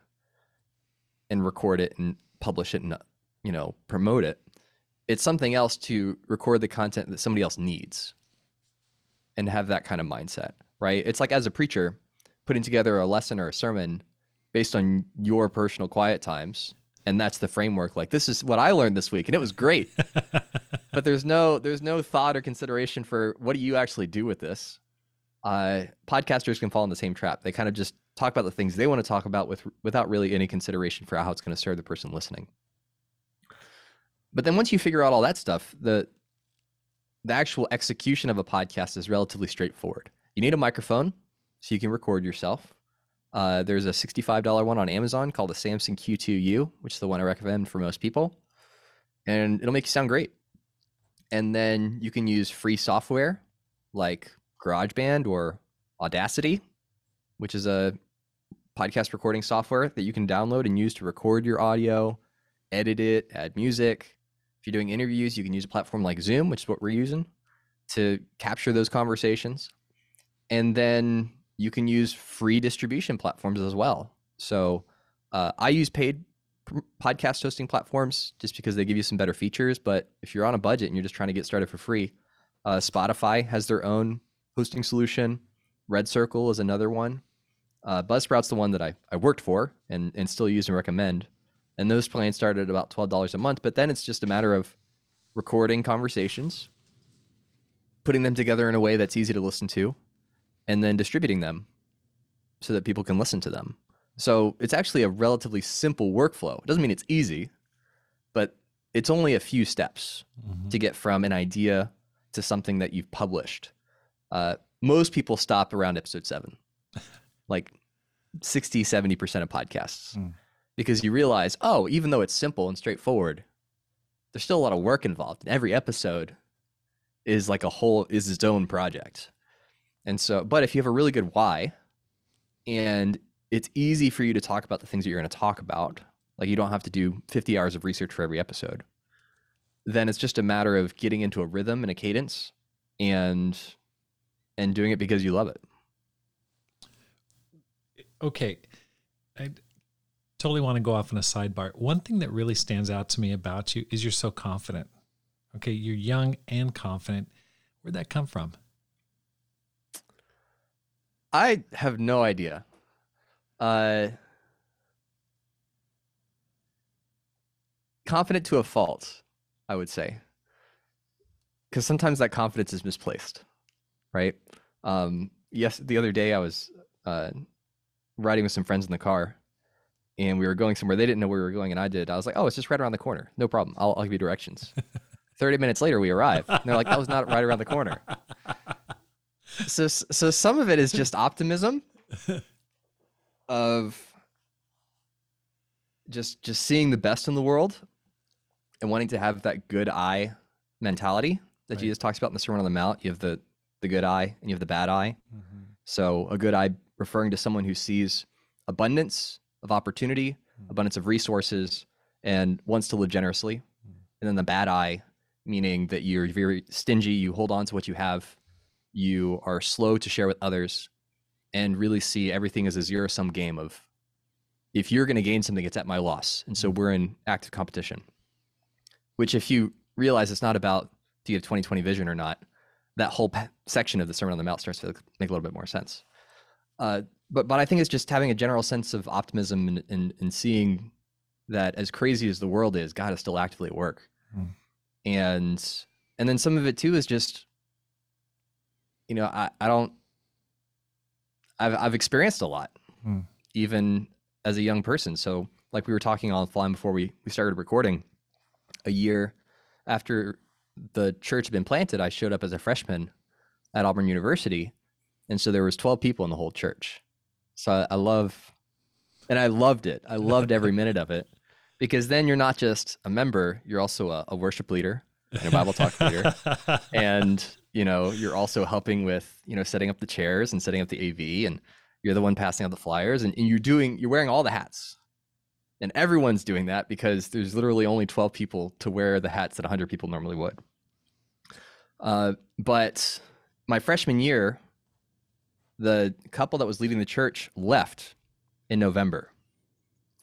and record it and publish it and you know promote it it's something else to record the content that somebody else needs and have that kind of mindset, right? It's like as a preacher, putting together a lesson or a sermon based on your personal quiet times and that's the framework like this is what i learned this week and it was great. But there's no there's no thought or consideration for what do you actually do with this? Uh, podcasters can fall in the same trap. They kind of just talk about the things they want to talk about with without really any consideration for how it's going to serve the person listening but then once you figure out all that stuff, the the actual execution of a podcast is relatively straightforward. You need a microphone so you can record yourself. Uh, there's a $65 one on Amazon called the Samson Q2U, which is the one I recommend for most people. And it'll make you sound great. And then you can use free software like GarageBand or Audacity, which is a podcast recording software that you can download and use to record your audio, edit it, add music, if you're doing interviews, you can use a platform like Zoom, which is what we're using to capture those conversations. And then you can use free distribution platforms as well. So uh, I use paid podcast hosting platforms just because they give you some better features. But if you're on a budget and you're just trying to get started for free, uh, Spotify has their own hosting solution. Red Circle is another one. Uh, Buzzsprout's the one that I, I worked for and, and still use and recommend and those plans start at about $12 a month but then it's just a matter of recording conversations putting them together in a way that's easy to listen to, and then distributing them so that people can listen to them. So it's actually a relatively simple workflow. It doesn't mean it's easy, but it's only a few steps Mhm. to get from an idea to something that you've published. Uh, most people stop around episode seven, like 60, 70% of podcasts, Mm. Because you realize, oh, even though it's simple and straightforward, there's still a lot of work involved. And every episode is like a whole, is its own project. And so, but if you have a really good why and it's easy for you to talk about the things that you're going to talk about, like you don't have to do 50 hours of research for every episode then it's just a matter of getting into a rhythm and a cadence and and doing it because you love it okay i totally want to go off on a sidebar. One thing that really stands out to me about you is you're so confident okay? You're young and confident. Where'd that come from? I have no idea. Uh confident to a fault i would say. Because sometimes that confidence is misplaced right? Um yes the other day i was uh riding with some friends in the car and we were going somewhere they didn't know where we were going and i did. I was like oh it's just right around the corner. No problem. I'll, I'll give you directions. 30 minutes later we arrive. And they're like that was not right around the corner. So so some of it is just optimism of just just seeing the best in the world and wanting to have that good eye mentality that Right. Jesus talks about in the Sermon on the Mount. You have the the good eye and you have the bad eye. Mm-hmm. So a good eye referring to someone who sees abundance of opportunity, hmm. abundance of resources, and wants to live generously. Hmm. And then the bad eye, meaning that you're very stingy, you hold on to what you have, you are slow to share with others, and really see everything as a zero sum game of if you're going to gain something, it's at my loss. And so hmm. we're in active competition. Which, if you realize it's not about do you have 2020 vision or not, that whole section of the Sermon on the Mount starts to make a little bit more sense. Uh, but but I think it's just having a general sense of optimism and, and, and seeing that as crazy as the world is, God is still actively at work. Mm. And and then some of it too is just, you know, I, I don't I've I've experienced a lot, Mm. even as a young person. So like we were talking offline before we, we started recording, a year after the church had been planted, I showed up as a freshman at Auburn University. And so there was 12 people in the whole church. So I, I love, and I loved it. I loved every minute of it because then you're not just a member, you're also a, a worship leader and a Bible talk leader. And, you know, you're also helping with, you know, setting up the chairs and setting up the AV and you're the one passing out the flyers and, and you're doing, you're wearing all the hats. And everyone's doing that because there's literally only 12 people to wear the hats that 100 people normally would. Uh, but my freshman year, the couple that was leading the church left in November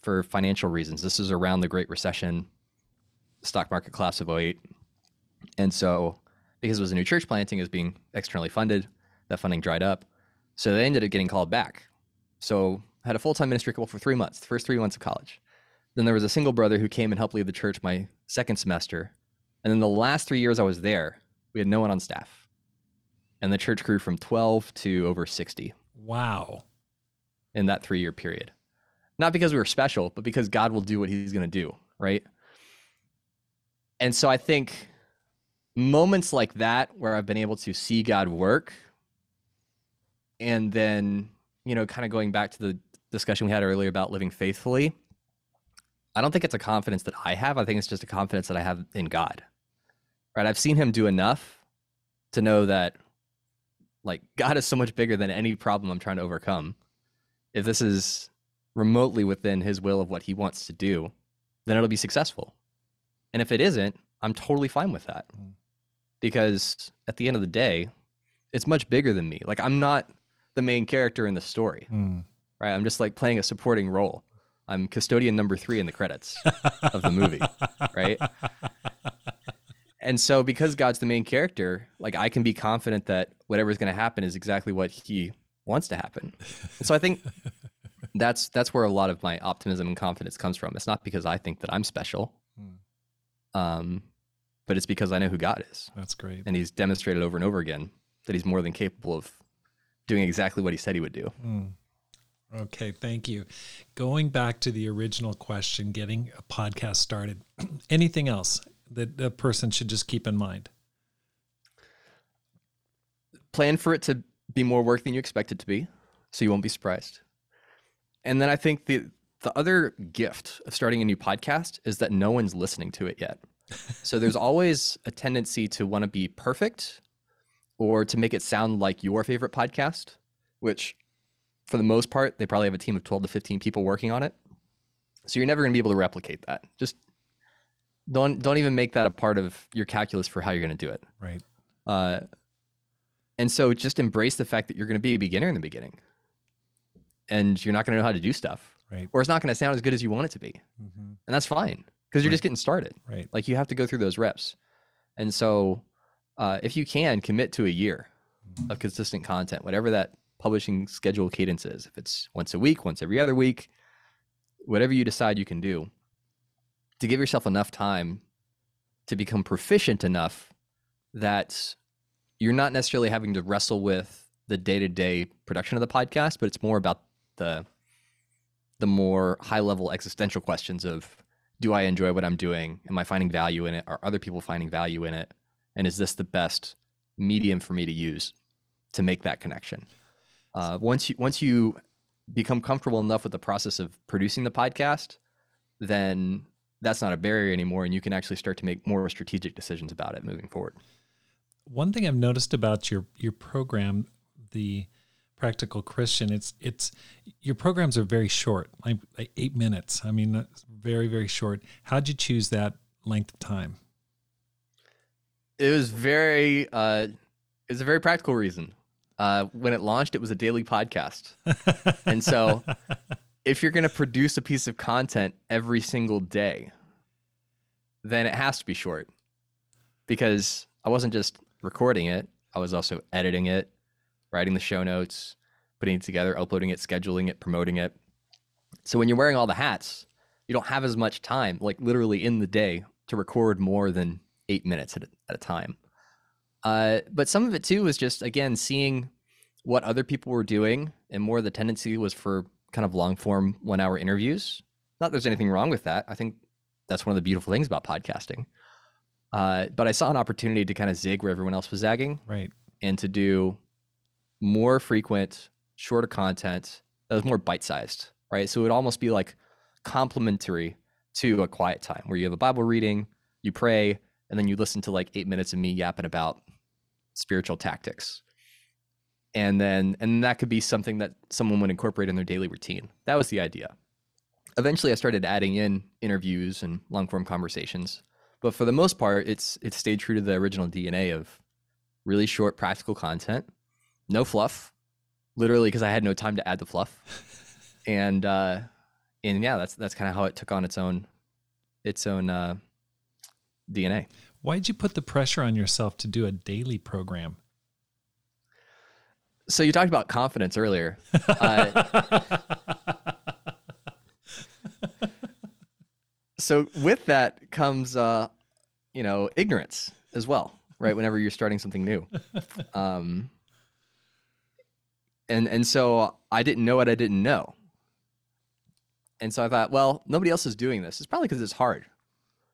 for financial reasons. This is around the Great Recession, stock market collapse of 08. And so, because it was a new church planting, it was being externally funded, that funding dried up. So they ended up getting called back. So I had a full time ministry couple for three months, the first three months of college. Then there was a single brother who came and helped lead the church my second semester. And then the last three years I was there, we had no one on staff. And the church grew from 12 to over 60 wow in that three year period. Not because we were special, but because God will do what he's going to do, right? And so I think moments like that where I've been able to see God work and then, you know, kind of going back to the discussion we had earlier about living faithfully, I don't think it's a confidence that I have. I think it's just a confidence that I have in God. Right? I've seen him do enough to know that like God is so much bigger than any problem I'm trying to overcome. If this is remotely within his will of what he wants to do, then it'll be successful. And if it isn't, I'm totally fine with that. Mm. Because at the end of the day, it's much bigger than me. Like I'm not the main character in the story, Mm. right? I'm just like playing a supporting role. I'm custodian number 3 in the credits of the movie, right? And so because God's the main character, like I can be confident that whatever's going to happen is exactly what he wants to happen. And so I think that's that's where a lot of my optimism and confidence comes from. It's not because I think that I'm special. Hmm. Um but it's because I know who God is. That's great. And he's demonstrated over and over again that he's more than capable of doing exactly what he said he would do. Mm. Okay, thank you. Going back to the original question, getting a podcast started, anything else that a person should just keep in mind? Plan for it to be more work than you expect it to be, so you won't be surprised. And then I think the the other gift of starting a new podcast is that no one's listening to it yet. so there's always a tendency to want to be perfect or to make it sound like your favorite podcast, which for the most part, they probably have a team of 12 to 15 people working on it. So you're never going to be able to replicate that. Just don't don't even make that a part of your calculus for how you're going to do it. Right. Uh, and so just embrace the fact that you're going to be a beginner in the beginning, and you're not going to know how to do stuff right or it's not going to sound as good as you want it to be mm-hmm. and that's fine because you're right. just getting started right like you have to go through those reps and so uh, if you can commit to a year mm-hmm. of consistent content whatever that publishing schedule cadence is if it's once a week once every other week whatever you decide you can do to give yourself enough time to become proficient enough that you're not necessarily having to wrestle with the day-to-day production of the podcast but it's more about the the more high level existential questions of do I enjoy what I'm doing? Am I finding value in it? Are other people finding value in it? And is this the best medium for me to use to make that connection? Uh, once you once you become comfortable enough with the process of producing the podcast, then that's not a barrier anymore, and you can actually start to make more strategic decisions about it moving forward. One thing I've noticed about your your program, the practical Christian, it's it's your programs are very short, like, like eight minutes. I mean, very very short. How'd you choose that length of time? It was very. Uh, it's a very practical reason. Uh, when it launched, it was a daily podcast, and so if you're going to produce a piece of content every single day, then it has to be short, because I wasn't just recording it; I was also editing it, writing the show notes, putting it together, uploading it, scheduling it, promoting it. So when you're wearing all the hats, you don't have as much time, like literally in the day, to record more than eight minutes at a, at a time. Uh, but some of it too was just again seeing what other people were doing, and more the tendency was for kind of long form one hour interviews. Not there's anything wrong with that. I think that's one of the beautiful things about podcasting. Uh, but I saw an opportunity to kind of zig where everyone else was zagging, right, and to do more frequent, shorter content that was more bite sized, right? So it would almost be like complementary to a quiet time where you have a Bible reading, you pray, and then you listen to like eight minutes of me yapping about spiritual tactics. And then, and that could be something that someone would incorporate in their daily routine. That was the idea. Eventually, I started adding in interviews and long form conversations, but for the most part, it's it stayed true to the original DNA of really short, practical content no fluff, literally because I had no time to add the fluff. and uh, and yeah, that's that's kind of how it took on its own its own uh, DNA. Why did you put the pressure on yourself to do a daily program? So you talked about confidence earlier. Uh, so with that comes, uh, you know, ignorance as well, right? Whenever you're starting something new. Um, and and so I didn't know what I didn't know. And so I thought, well, nobody else is doing this. It's probably because it's hard.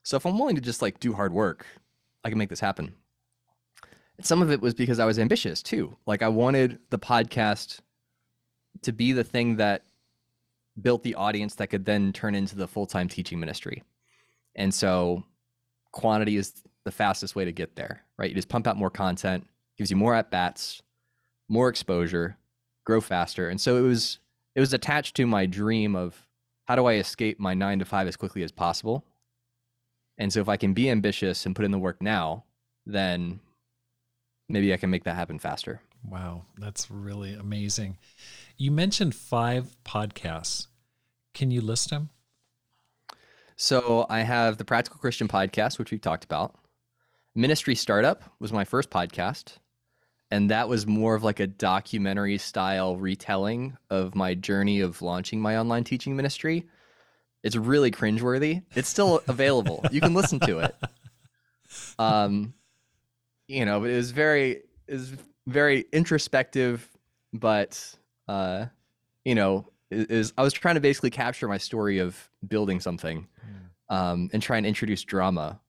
So if I'm willing to just like do hard work, I can make this happen. Some of it was because I was ambitious too. Like I wanted the podcast to be the thing that built the audience that could then turn into the full-time teaching ministry. And so quantity is the fastest way to get there, right? You just pump out more content, gives you more at bats, more exposure, grow faster. And so it was it was attached to my dream of how do I escape my 9 to 5 as quickly as possible? And so if I can be ambitious and put in the work now, then maybe I can make that happen faster. Wow, that's really amazing. You mentioned 5 podcasts. Can you list them? So I have the Practical Christian podcast, which we've talked about. Ministry Startup was my first podcast and that was more of like a documentary style retelling of my journey of launching my online teaching ministry. It's really cringeworthy. It's still available. you can listen to it. um, you know, it was very was very introspective, but uh, you know, is I was trying to basically capture my story of building something, Hmm. um, and try and introduce drama,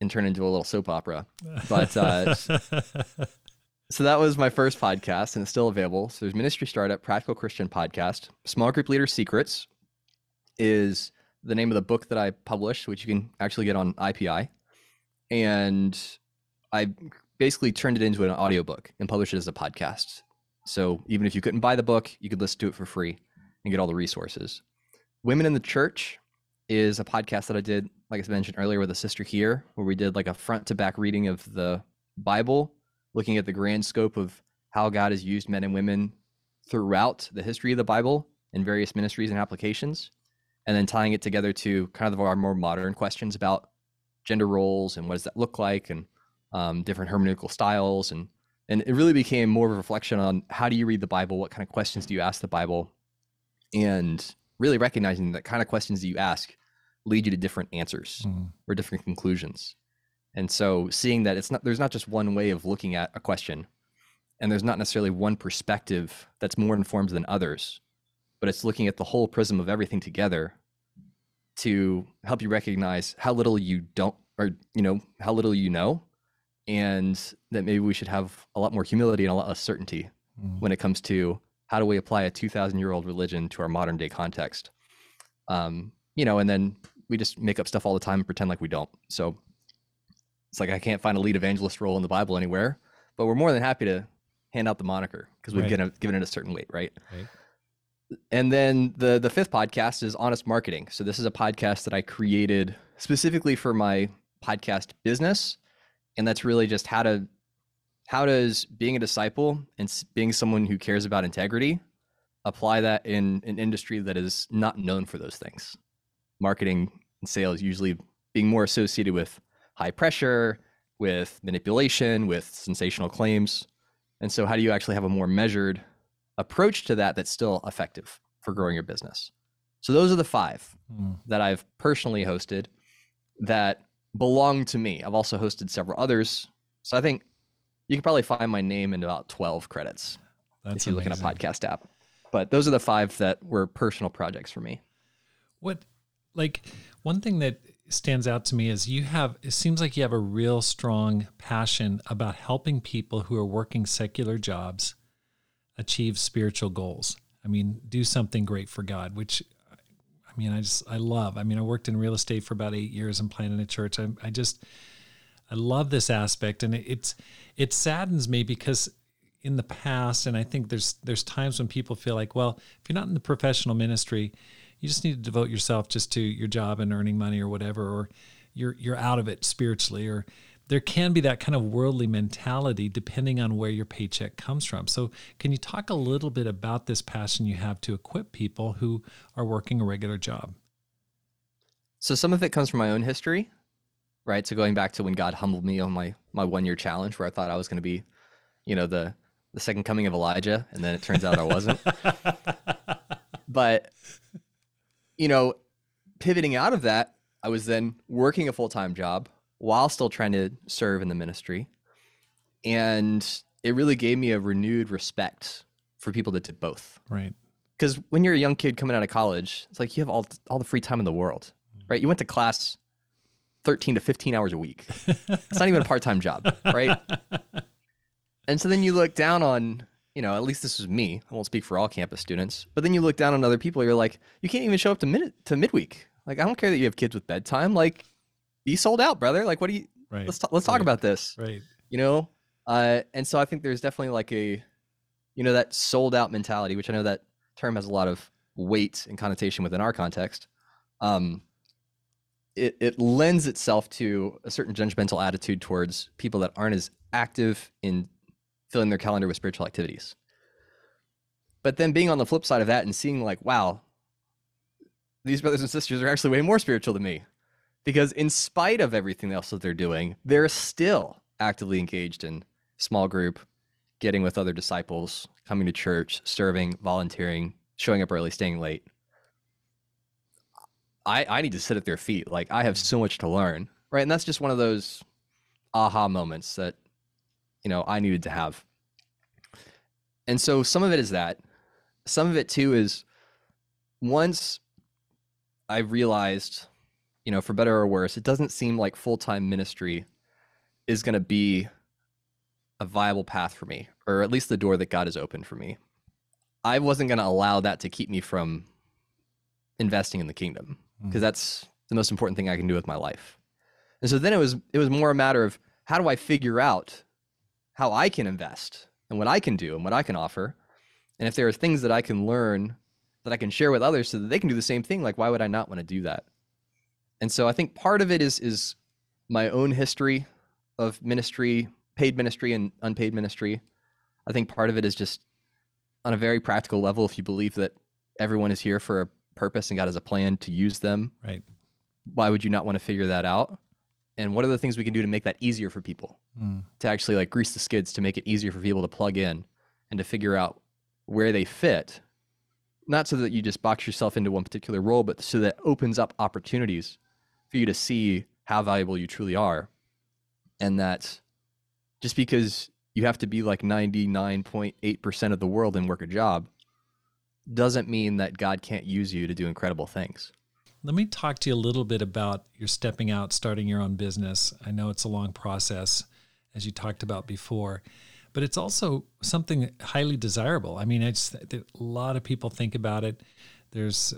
and turn into a little soap opera. But uh, so that was my first podcast, and it's still available. So there's Ministry Startup, Practical Christian Podcast, Small Group Leader Secrets is the name of the book that I published, which you can actually get on IPI, and I basically turned it into an audiobook and published it as a podcast. So even if you couldn't buy the book, you could listen to it for free and get all the resources. Women in the Church is a podcast that I did, like I mentioned earlier, with a sister here, where we did like a front to back reading of the Bible, looking at the grand scope of how God has used men and women throughout the history of the Bible in various ministries and applications, and then tying it together to kind of our more modern questions about gender roles and what does that look like and um, different hermeneutical styles and and it really became more of a reflection on how do you read the bible what kind of questions do you ask the bible and really recognizing that kind of questions that you ask lead you to different answers Mm. or different conclusions and so seeing that it's not there's not just one way of looking at a question and there's not necessarily one perspective that's more informed than others but it's looking at the whole prism of everything together to help you recognize how little you don't or you know how little you know and that maybe we should have a lot more humility and a lot less certainty Mm. when it comes to how do we apply a 2000 year old religion to our modern day context um, you know and then we just make up stuff all the time and pretend like we don't so it's like i can't find a lead evangelist role in the bible anywhere but we're more than happy to hand out the moniker because we've Right. given, it, given it a certain weight right Right. and then the the fifth podcast is honest marketing so this is a podcast that i created specifically for my podcast business and that's really just how to how does being a disciple and being someone who cares about integrity apply that in an industry that is not known for those things? Marketing and sales usually being more associated with high pressure with manipulation with sensational claims. And so how do you actually have a more measured approach to that that's still effective for growing your business? So those are the five Mm. that I've personally hosted that belong to me. I've also hosted several others. So I think you can probably find my name in about 12 credits That's if you look in a podcast app. But those are the five that were personal projects for me. What, like, one thing that stands out to me is you have, it seems like you have a real strong passion about helping people who are working secular jobs achieve spiritual goals. I mean, do something great for God, which I mean, I just, I love. I mean, I worked in real estate for about eight years and planted a church. I, I just, I love this aspect. And it, it's, it saddens me because in the past, and I think there's, there's times when people feel like, well, if you're not in the professional ministry, you just need to devote yourself just to your job and earning money or whatever, or you're, you're out of it spiritually, or there can be that kind of worldly mentality depending on where your paycheck comes from. So, can you talk a little bit about this passion you have to equip people who are working a regular job? So some of it comes from my own history, right? So going back to when God humbled me on my my one year challenge where I thought I was going to be, you know, the the second coming of Elijah, and then it turns out I wasn't. but you know, pivoting out of that, I was then working a full time job while still trying to serve in the ministry, and it really gave me a renewed respect for people that did both Right. because when you're a young kid coming out of college, it's like you have all all the free time in the world, mm. right? You went to class thirteen to fifteen hours a week. It's not even a part time job, right? And so then you look down on, you know, at least this was me. I won't speak for all campus students, but then you look down on other people. You're like, you can't even show up to mid to midweek. Like, I don't care that you have kids with bedtime. Like, you sold out, brother. Like, what do you? Right. Let's ta- let's talk Right. about this Right. you know uh, and so i think there's definitely like a you know that sold out mentality which i know that term has a lot of weight and connotation within our context um, it, it lends itself to a certain judgmental attitude towards people that aren't as active in filling their calendar with spiritual activities but then being on the flip side of that and seeing like wow these brothers and sisters are actually way more spiritual than me because in spite of everything else that they're doing they're still actively engaged in small group getting with other disciples coming to church serving volunteering showing up early staying late i i need to sit at their feet like i have mm. so much to learn right and that's just one of those aha moments that you know I needed to have. And so some of it is that. Some of it too is once I realized, you know, for better or worse, it doesn't seem like full-time ministry is going to be a viable path for me, or at least the door that God has opened for me. I wasn't going to allow that to keep me from investing in the kingdom because Mm. that's the most important thing I can do with my life. And so then it was it was more a matter of how do I figure out how I can invest and what I can do and what I can offer. And if there are things that I can learn that I can share with others so that they can do the same thing, like why would I not want to do that? And so I think part of it is is my own history of ministry, paid ministry and unpaid ministry. I think part of it is just on a very practical level if you believe that everyone is here for a purpose and God has a plan to use them, Right. why would you not want to figure that out? And what are the things we can do to make that easier for people? Mm. to actually like grease the skids to make it easier for people to plug in and to figure out where they fit not so that you just box yourself into one particular role but so that opens up opportunities for you to see how valuable you truly are and that just because you have to be like 99.8% of the world and work a job doesn't mean that God can't use you to do incredible things. Let me talk to you a little bit about your stepping out, starting your own business. I know it's a long process, as you talked about before, but it's also something highly desirable. I mean, I just, a lot of people think about it. There's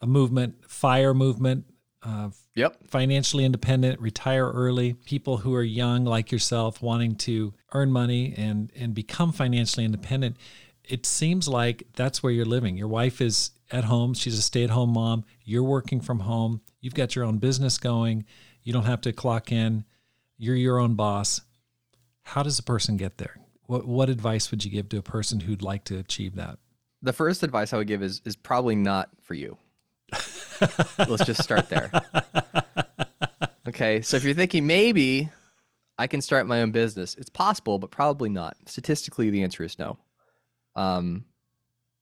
a movement, fire movement, uh, Yep. financially independent, retire early, people who are young like yourself wanting to earn money and and become financially independent. It seems like that's where you're living. Your wife is at home, she's a stay-at-home mom, you're working from home, you've got your own business going, you don't have to clock in, you're your own boss. How does a person get there? What what advice would you give to a person who'd like to achieve that? The first advice I would give is is probably not for you. Let's just start there. Okay, so if you're thinking maybe I can start my own business, it's possible, but probably not. Statistically, the answer is no. Um,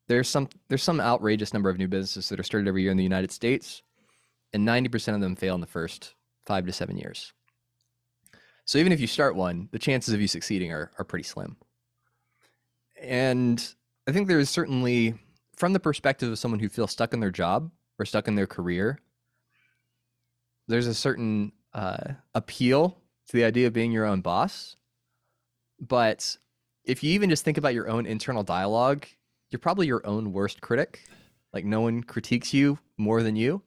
there's some there's some outrageous number of new businesses that are started every year in the United States, and 90% of them fail in the first five to seven years. So even if you start one, the chances of you succeeding are are pretty slim. And I think there is certainly, from the perspective of someone who feels stuck in their job or stuck in their career, there's a certain uh, appeal to the idea of being your own boss. But if you even just think about your own internal dialogue, you're probably your own worst critic. Like no one critiques you more than you.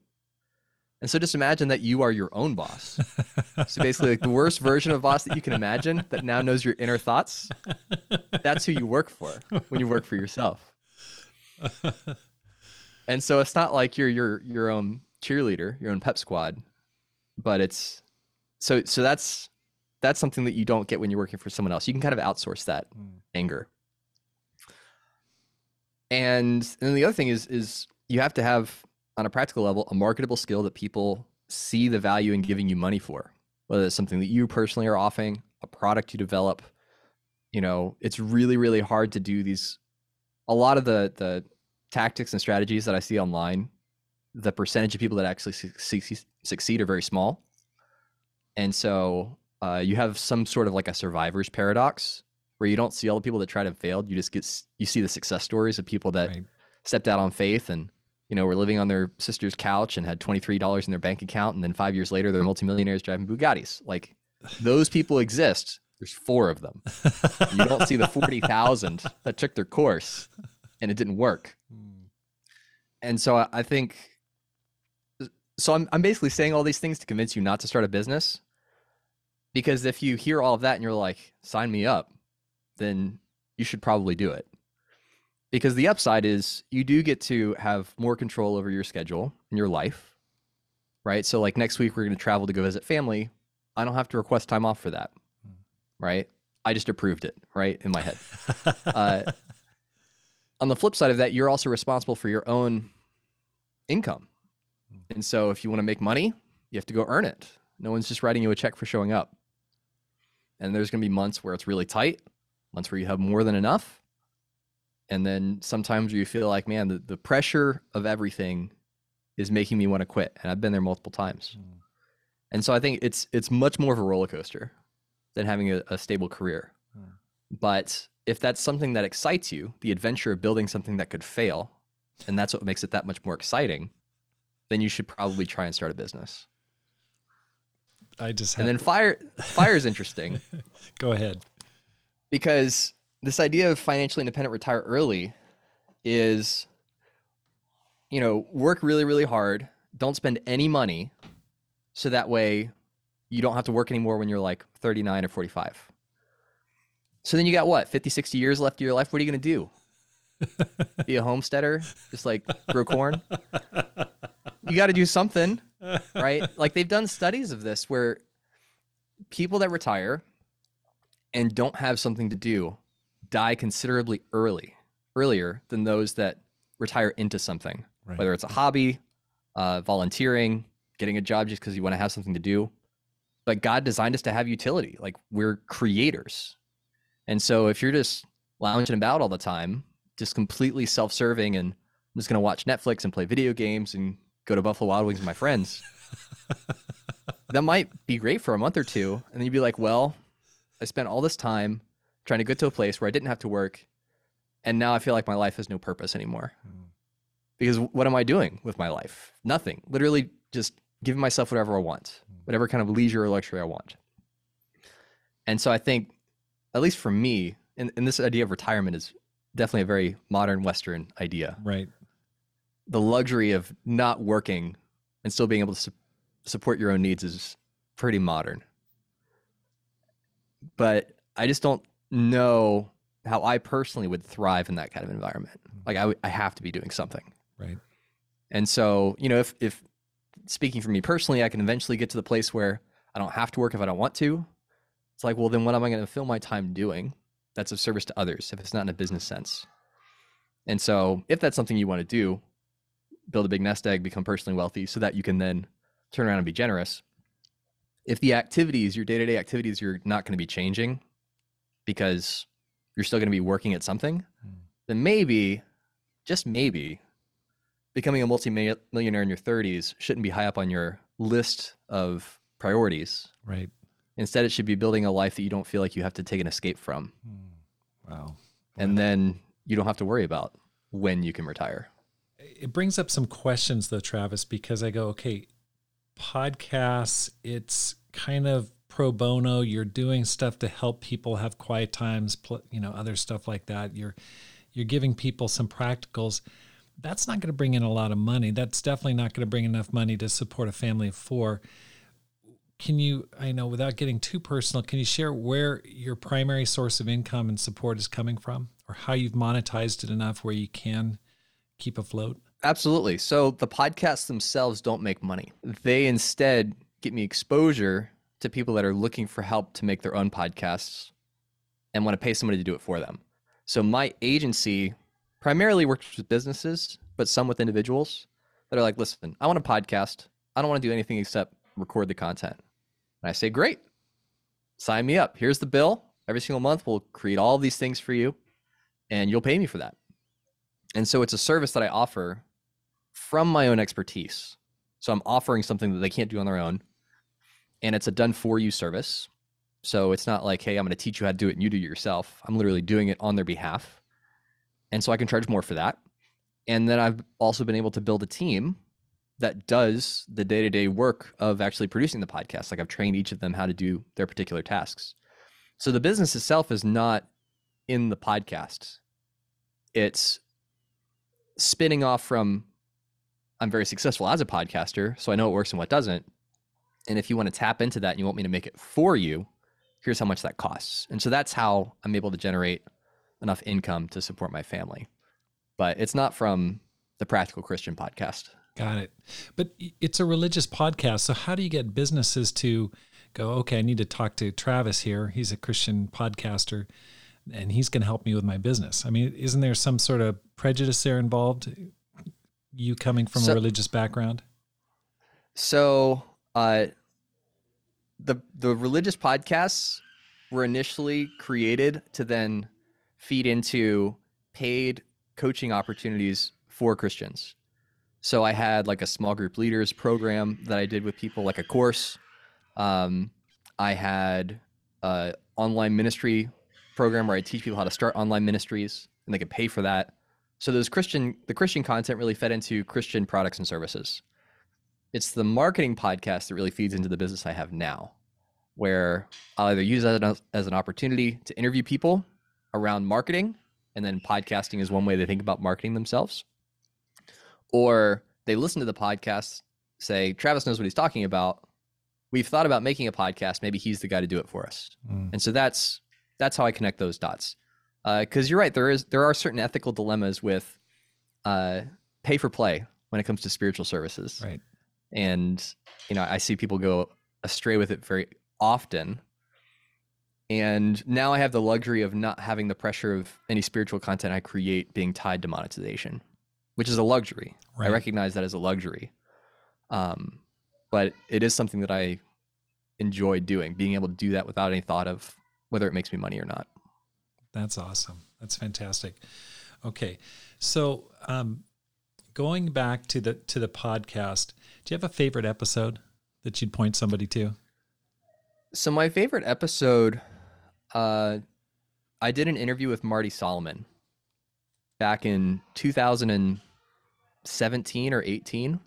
And so just imagine that you are your own boss. So basically, like the worst version of boss that you can imagine that now knows your inner thoughts. That's who you work for when you work for yourself. And so it's not like you're your your own cheerleader, your own pep squad, but it's so so that's that's something that you don't get when you're working for someone else. You can kind of outsource that Mm. anger. And, and then the other thing is is you have to have on a practical level a marketable skill that people see the value in giving you money for. Whether it's something that you personally are offering, a product you develop, you know, it's really really hard to do these a lot of the the tactics and strategies that I see online, the percentage of people that actually succeed, succeed are very small. And so uh, you have some sort of like a survivor's paradox where you don't see all the people that tried and failed. You just get you see the success stories of people that Right. stepped out on faith and you know were living on their sister's couch and had twenty three dollars in their bank account, and then five years later they're multimillionaires driving Bugattis. Like those people exist. There's four of them. You don't see the forty thousand that took their course and it didn't work. And so I, I think so I'm I'm basically saying all these things to convince you not to start a business. Because if you hear all of that and you're like, sign me up, then you should probably do it. Because the upside is you do get to have more control over your schedule and your life. Right? So like next week we're going to travel to go visit family. I don't have to request time off for that. Hmm. Right? I just approved it, right? In my head. Uh, on the flip side of that, you're also responsible for your own income. And so if you want to make money, you have to go earn it. No one's just writing you a check for showing up. And there's going to be months where it's really tight, months where you have more than enough. And then sometimes you feel like, man, the, the pressure of everything is making me want to quit. And I've been there multiple times. Mm. And so I think it's it's much more of a roller coaster. than having a, a stable career. But if that's something that excites you, the adventure of building something that could fail, and that's what makes it that much more exciting, then you should probably try and start a business. I just and then fire fire is interesting. Go ahead. Because this idea of financially independent retire early is you know, work really really hard, don't spend any money so that way you don't have to work anymore when you're like 39 or 45. So then you got what, 50, 60 years left of your life? What are you going to do? Be a homesteader? Just like grow corn? You got to do something, right? Like they've done studies of this where people that retire and don't have something to do die considerably early, earlier than those that retire into something, right. whether it's a hobby, uh, volunteering, getting a job just because you want to have something to do. But God designed us to have utility. Like we're creators. And so if you're just lounging about all the time, just completely self serving and I'm just going to watch Netflix and play video games and go to Buffalo Wild Wings with my friends, that might be great for a month or two. And then you'd be like, well, I spent all this time trying to get to a place where I didn't have to work. And now I feel like my life has no purpose anymore. Mm. Because what am I doing with my life? Nothing. Literally just giving myself whatever I want, mm. whatever kind of leisure or luxury I want. And so I think, at least for me, and, and this idea of retirement is definitely a very modern Western idea. Right. The luxury of not working and still being able to su- support your own needs is pretty modern. But I just don't know how I personally would thrive in that kind of environment. Mm. Like I, w- I have to be doing something. Right. And so, you know, if, if speaking for me personally, I can eventually get to the place where I don't have to work if I don't want to. It's like, well, then what am I going to fill my time doing that's of service to others if it's not in a business sense? And so, if that's something you want to do, build a big nest egg, become personally wealthy so that you can then turn around and be generous. If the activities, your day to day activities, you're not going to be changing because you're still going to be working at something, mm. then maybe, just maybe, becoming a multimillionaire in your 30s shouldn't be high up on your list of priorities. Right. Instead, it should be building a life that you don't feel like you have to take an escape from. Hmm. Wow. And then you don't have to worry about when you can retire. It brings up some questions, though, Travis, because I go, okay, podcasts, it's kind of pro bono. You're doing stuff to help people have quiet times, you know, other stuff like that. You're you're giving people some practicals that's not going to bring in a lot of money. That's definitely not going to bring enough money to support a family of four. Can you, I know, without getting too personal, can you share where your primary source of income and support is coming from or how you've monetized it enough where you can keep afloat? Absolutely. So the podcasts themselves don't make money. They instead get me exposure to people that are looking for help to make their own podcasts and want to pay somebody to do it for them. So my agency primarily works with businesses, but some with individuals that are like, listen, I want a podcast. I don't want to do anything except record the content. And I say, great, sign me up. Here's the bill. Every single month, we'll create all these things for you, and you'll pay me for that. And so it's a service that I offer from my own expertise. So I'm offering something that they can't do on their own. And it's a done for you service. So it's not like, hey, I'm going to teach you how to do it and you do it yourself. I'm literally doing it on their behalf. And so I can charge more for that. And then I've also been able to build a team that does the day to day work of actually producing the podcast. Like I've trained each of them how to do their particular tasks. So the business itself is not in the podcast, it's spinning off from I'm very successful as a podcaster, so I know what works and what doesn't. And if you want to tap into that and you want me to make it for you, here's how much that costs. And so that's how I'm able to generate enough income to support my family. But it's not from the Practical Christian podcast. Got it. But it's a religious podcast. So how do you get businesses to go, okay, I need to talk to Travis here. He's a Christian podcaster and he's going to help me with my business. I mean, isn't there some sort of prejudice there involved? You coming from so, a religious background? So, uh, the the religious podcasts were initially created to then feed into paid coaching opportunities for Christians. So I had like a small group leaders program that I did with people, like a course. Um, I had uh, online ministry program where I teach people how to start online ministries, and they could pay for that. So those Christian, the Christian content really fed into Christian products and services. It's the marketing podcast that really feeds into the business I have now, where I'll either use that as, as an opportunity to interview people around marketing, and then podcasting is one way they think about marketing themselves, or they listen to the podcast, say Travis knows what he's talking about. We've thought about making a podcast. Maybe he's the guy to do it for us. Mm. And so that's that's how I connect those dots. Because you're right, there is there are certain ethical dilemmas with uh, pay for play when it comes to spiritual services, Right. and you know I see people go astray with it very often. And now I have the luxury of not having the pressure of any spiritual content I create being tied to monetization, which is a luxury. I recognize that as a luxury. Um, but it is something that I enjoy doing, being able to do that without any thought of whether it makes me money or not. That's awesome. That's fantastic. Okay, so um, going back to the to the podcast, do you have a favorite episode that you'd point somebody to? So my favorite episode, uh, I did an interview with Marty Solomon back in 2017 or 18.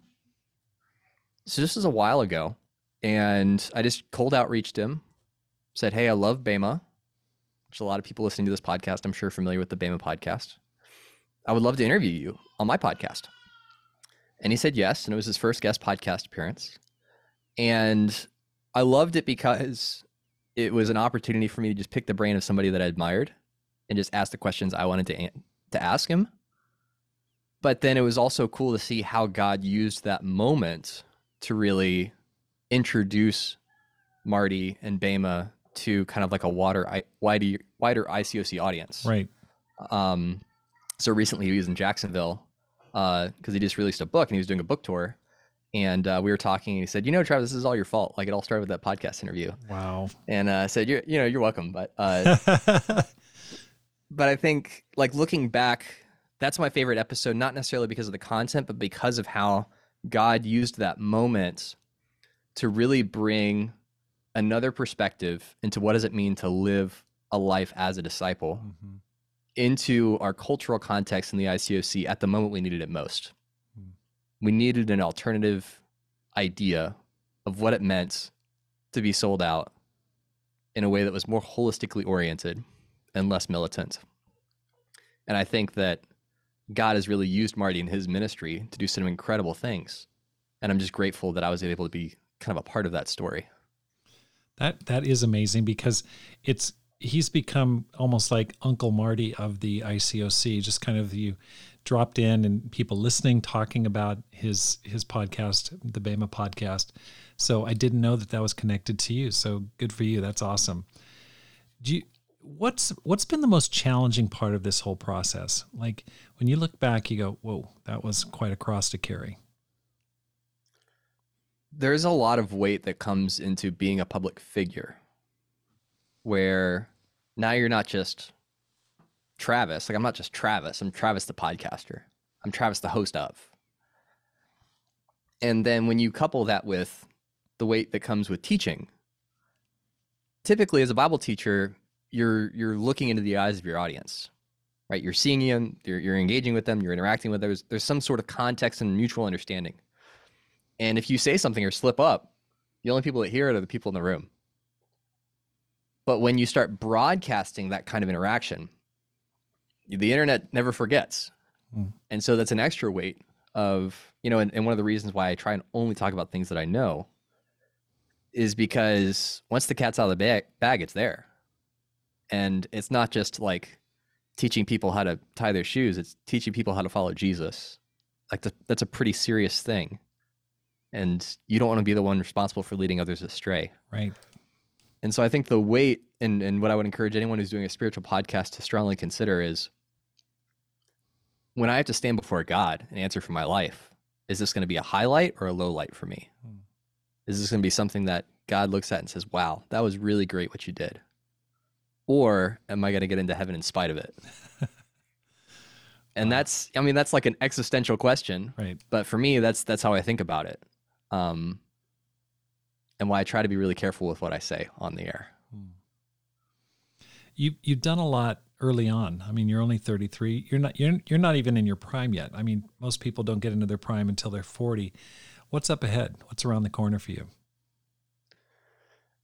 So this is a while ago, and I just cold outreached him, said, "Hey, I love Bema, which a lot of people listening to this podcast, I'm sure, are familiar with the Bema podcast. I would love to interview you on my podcast." And he said yes, and it was his first guest podcast appearance. And I loved it because it was an opportunity for me to just pick the brain of somebody that I admired and just ask the questions I wanted to to ask him. But then it was also cool to see how God used that moment to really introduce Marty and Bema to kind of like a water wider wider ICOC audience. Right. Um, so recently he was in Jacksonville because he just released a book and he was doing a book tour. And uh, we were talking, and he said, "You know, Travis, this is all your fault. Like it all started with that podcast interview." Wow. And uh, I said, "You, you know, you're welcome." But, uh, but I think, like looking back, that's my favorite episode. Not necessarily because of the content, but because of how God used that moment to really bring another perspective into what does it mean to live a life as a disciple Mhm. into our cultural context in the ICOC at the moment we needed it most. Hmm. We needed an alternative idea of what it meant to be sold out in a way that was more holistically oriented and less militant. And I think that God has really used Marty in his ministry to do some incredible things. And I'm just grateful that I was able to be kind of a part of that story. That that is amazing because it's he's become almost like Uncle Marty of the ICOC. Just kind of you dropped in and people listening, talking about his his podcast, the Bema podcast. So I didn't know that that was connected to you. So good for you. That's awesome. Do you what's what's been the most challenging part of this whole process? Like when you look back, you go, "Whoa, that was quite a cross to carry." there's a lot of weight that comes into being a public figure where now you're not just Travis. Like, I'm not just Travis. I'm Travis the podcaster. I'm Travis the host of. And then when you couple that with the weight that comes with teaching, typically as a Bible teacher, you're you're looking into the eyes of your audience, right? You're seeing them, you're, you're engaging with them, you're interacting with them. There's, there's some sort of context and mutual understanding. And if you say something or slip up, the only people that hear it are the people in the room. But when you start broadcasting that kind of interaction, the internet never forgets. Mm. And so that's an extra weight of, you know, and, and one of the reasons why I try and only talk about things that I know is because once the cat's out of the bag, bag it's there. And it's not just like teaching people how to tie their shoes, it's teaching people how to follow Jesus. Like the, that's a pretty serious thing and you don't want to be the one responsible for leading others astray. Right. And so I think the weight and, and what I would encourage anyone who's doing a spiritual podcast to strongly consider is when I have to stand before God and answer for my life, is this going to be a highlight or a low light for me? Hmm. Is this going to be something that God looks at and says, wow, that was really great what you did? Or am I going to get into heaven in spite of it? and Wow. that's, I mean, that's like an existential question Right. but for me that's that's how i think about it um and why i try to be really careful with what i say on the air Hmm. you you've done a lot early on. I mean, you're only 33. You're not you're you're not even in your prime yet. I mean, most people don't get into their prime until they're 40. What's up ahead? What's around the corner for you?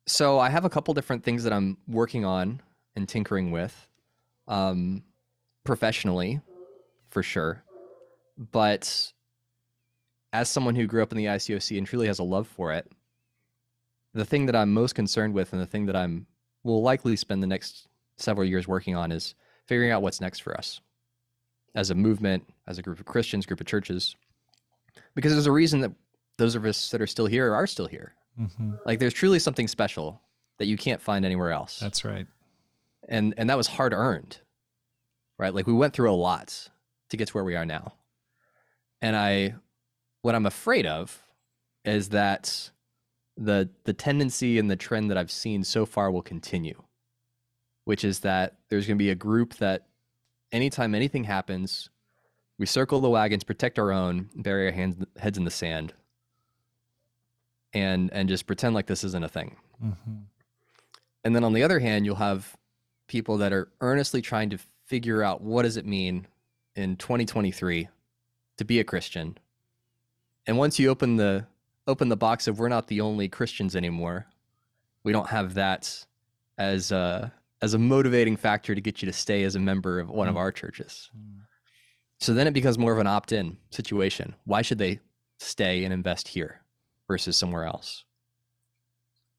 So I have a couple different things that I'm working on and tinkering with, um, professionally, for sure. But as someone who grew up in the ICOC and truly has a love for it, the thing that I'm most concerned with and the thing that I'm will likely spend the next several years working on is figuring out what's next for us as a movement, as a group of Christians, group of churches. Because there's a reason that those of us that are still here are still here. Mm-hmm. Like there's truly something special that you can't find anywhere else. That's right. And and that was hard earned. Right? Like we went through a lot to get to where we are now. And I what I'm afraid of is that the the tendency and the trend that I've seen so far will continue, which is that there's going to be a group that anytime anything happens, we circle the wagons, protect our own, bury our hands, heads in the sand, and and just pretend like this isn't a thing. Mm-hmm. And then on the other hand, you'll have people that are earnestly trying to figure out what does it mean in 2023 to be a Christian. And once you open the open the box of we're not the only Christians anymore, we don't have that as a as a motivating factor to get you to stay as a member of one mm. of our churches. Mm. So then it becomes more of an opt-in situation. Why should they stay and invest here versus somewhere else?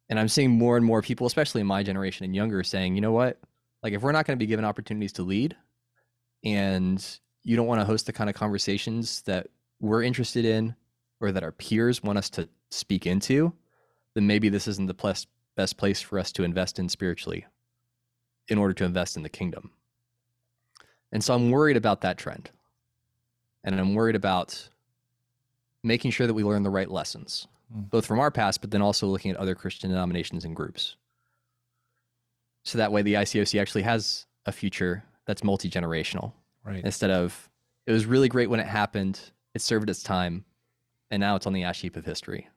And I'm seeing more and more people, especially in my generation and younger, saying, you know what? Like, if we're not going to be given opportunities to lead and you don't want to host the kind of conversations that we're interested in or that our peers want us to speak into, then maybe this isn't the best, best place for us to invest in spiritually in order to invest in the kingdom. And so I'm worried about that trend. And I'm worried about making sure that we learn the right lessons, mm. both from our past, but then also looking at other Christian denominations and groups. So that way the ICOC actually has a future that's multi generational. Right. Instead of, it was really great when it happened, it served its time, and now it's on the ash heap of history.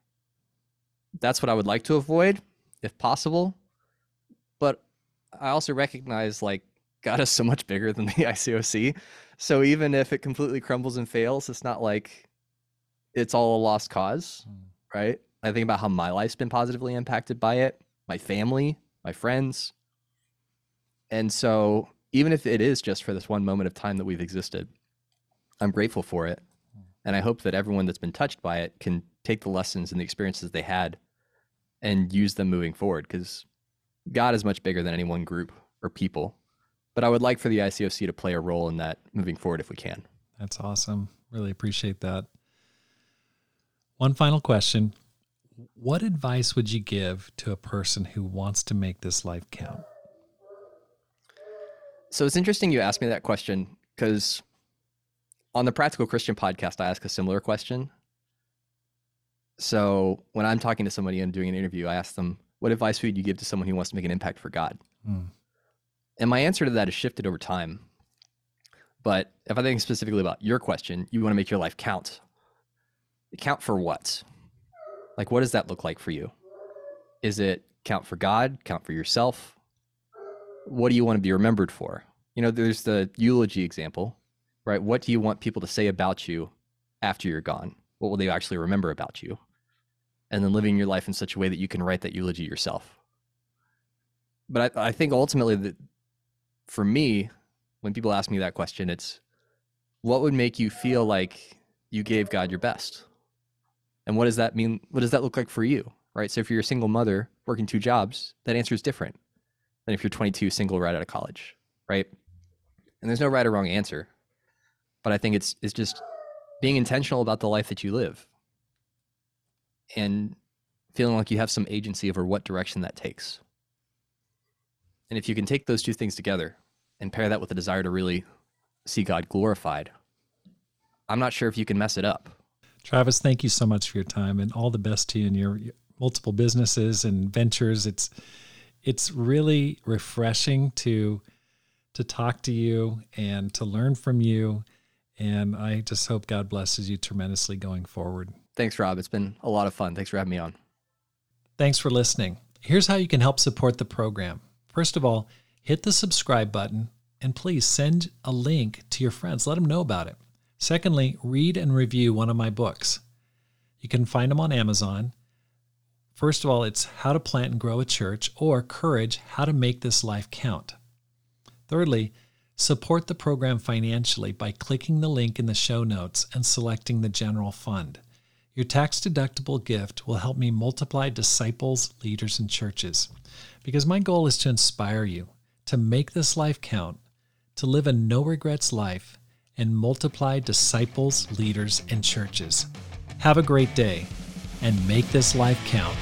That's what I would like to avoid, if possible. But I also recognize like God is so much bigger than the ICOC. So even if it completely crumbles and fails, it's not like it's all a lost cause, mm. right? I think about how my life's been positively impacted by it, my family, my friends. And so even if it is just for this one moment of time that we've existed, I'm grateful for it. Hmm. And I hope that everyone that's been touched by it can take the lessons and the experiences they had and use them moving forward because God is much bigger than any one group or people. But I would like for the ICOC to play a role in that moving forward if we can. That's awesome. Really appreciate that. One final question. What advice would you give to a person who wants to make this life count? So it's interesting you asked me that question because on the Practical Christian podcast, I ask a similar question. So when I'm talking to somebody and doing an interview, I ask them, what advice would you give to someone who wants to make an impact for God? Mm. And my answer to that has shifted over time. But if I think specifically about your question, you want to make your life count. Count for what? Like, what does that look like for you? Is it count for God? Count for yourself? What do you want to be remembered for? You know, there's the eulogy example, right? What do you want people to say about you after you're gone? What will they actually remember about you? and then living your life in such a way that you can write that eulogy yourself. But I, I think ultimately that for me, when people ask me that question, it's what would make you feel like you gave God your best? And what does that mean? What does that look like for you? Right. So if you're a single mother working two jobs, that answer is different than if you're 22, single, right out of college. Right. And there's no right or wrong answer. But I think it's it's just being intentional about the life that you live and feeling like you have some agency over what direction that takes. And if you can take those two things together and pair that with a desire to really see God glorified, I'm not sure if you can mess it up. Travis, thank you so much for your time and all the best to you in your multiple businesses and ventures. It's it's really refreshing to to talk to you and to learn from you. And I just hope God blesses you tremendously going forward. Thanks, Rob. It's been a lot of fun. Thanks for having me on. Thanks for listening. Here's how you can help support the program. First of all, hit the subscribe button and please send a link to your friends. Let them know about it. Secondly, read and review one of my books. You can find them on Amazon. First of all, it's How to Plant and Grow a Church or Courage How to Make This Life Count. Thirdly, support the program financially by clicking the link in the show notes and selecting the general fund. Your tax deductible gift will help me multiply disciples, leaders, and churches because my goal is to inspire you to make this life count, to live a no regrets life, and multiply disciples, leaders, and churches. Have a great day and make this life count.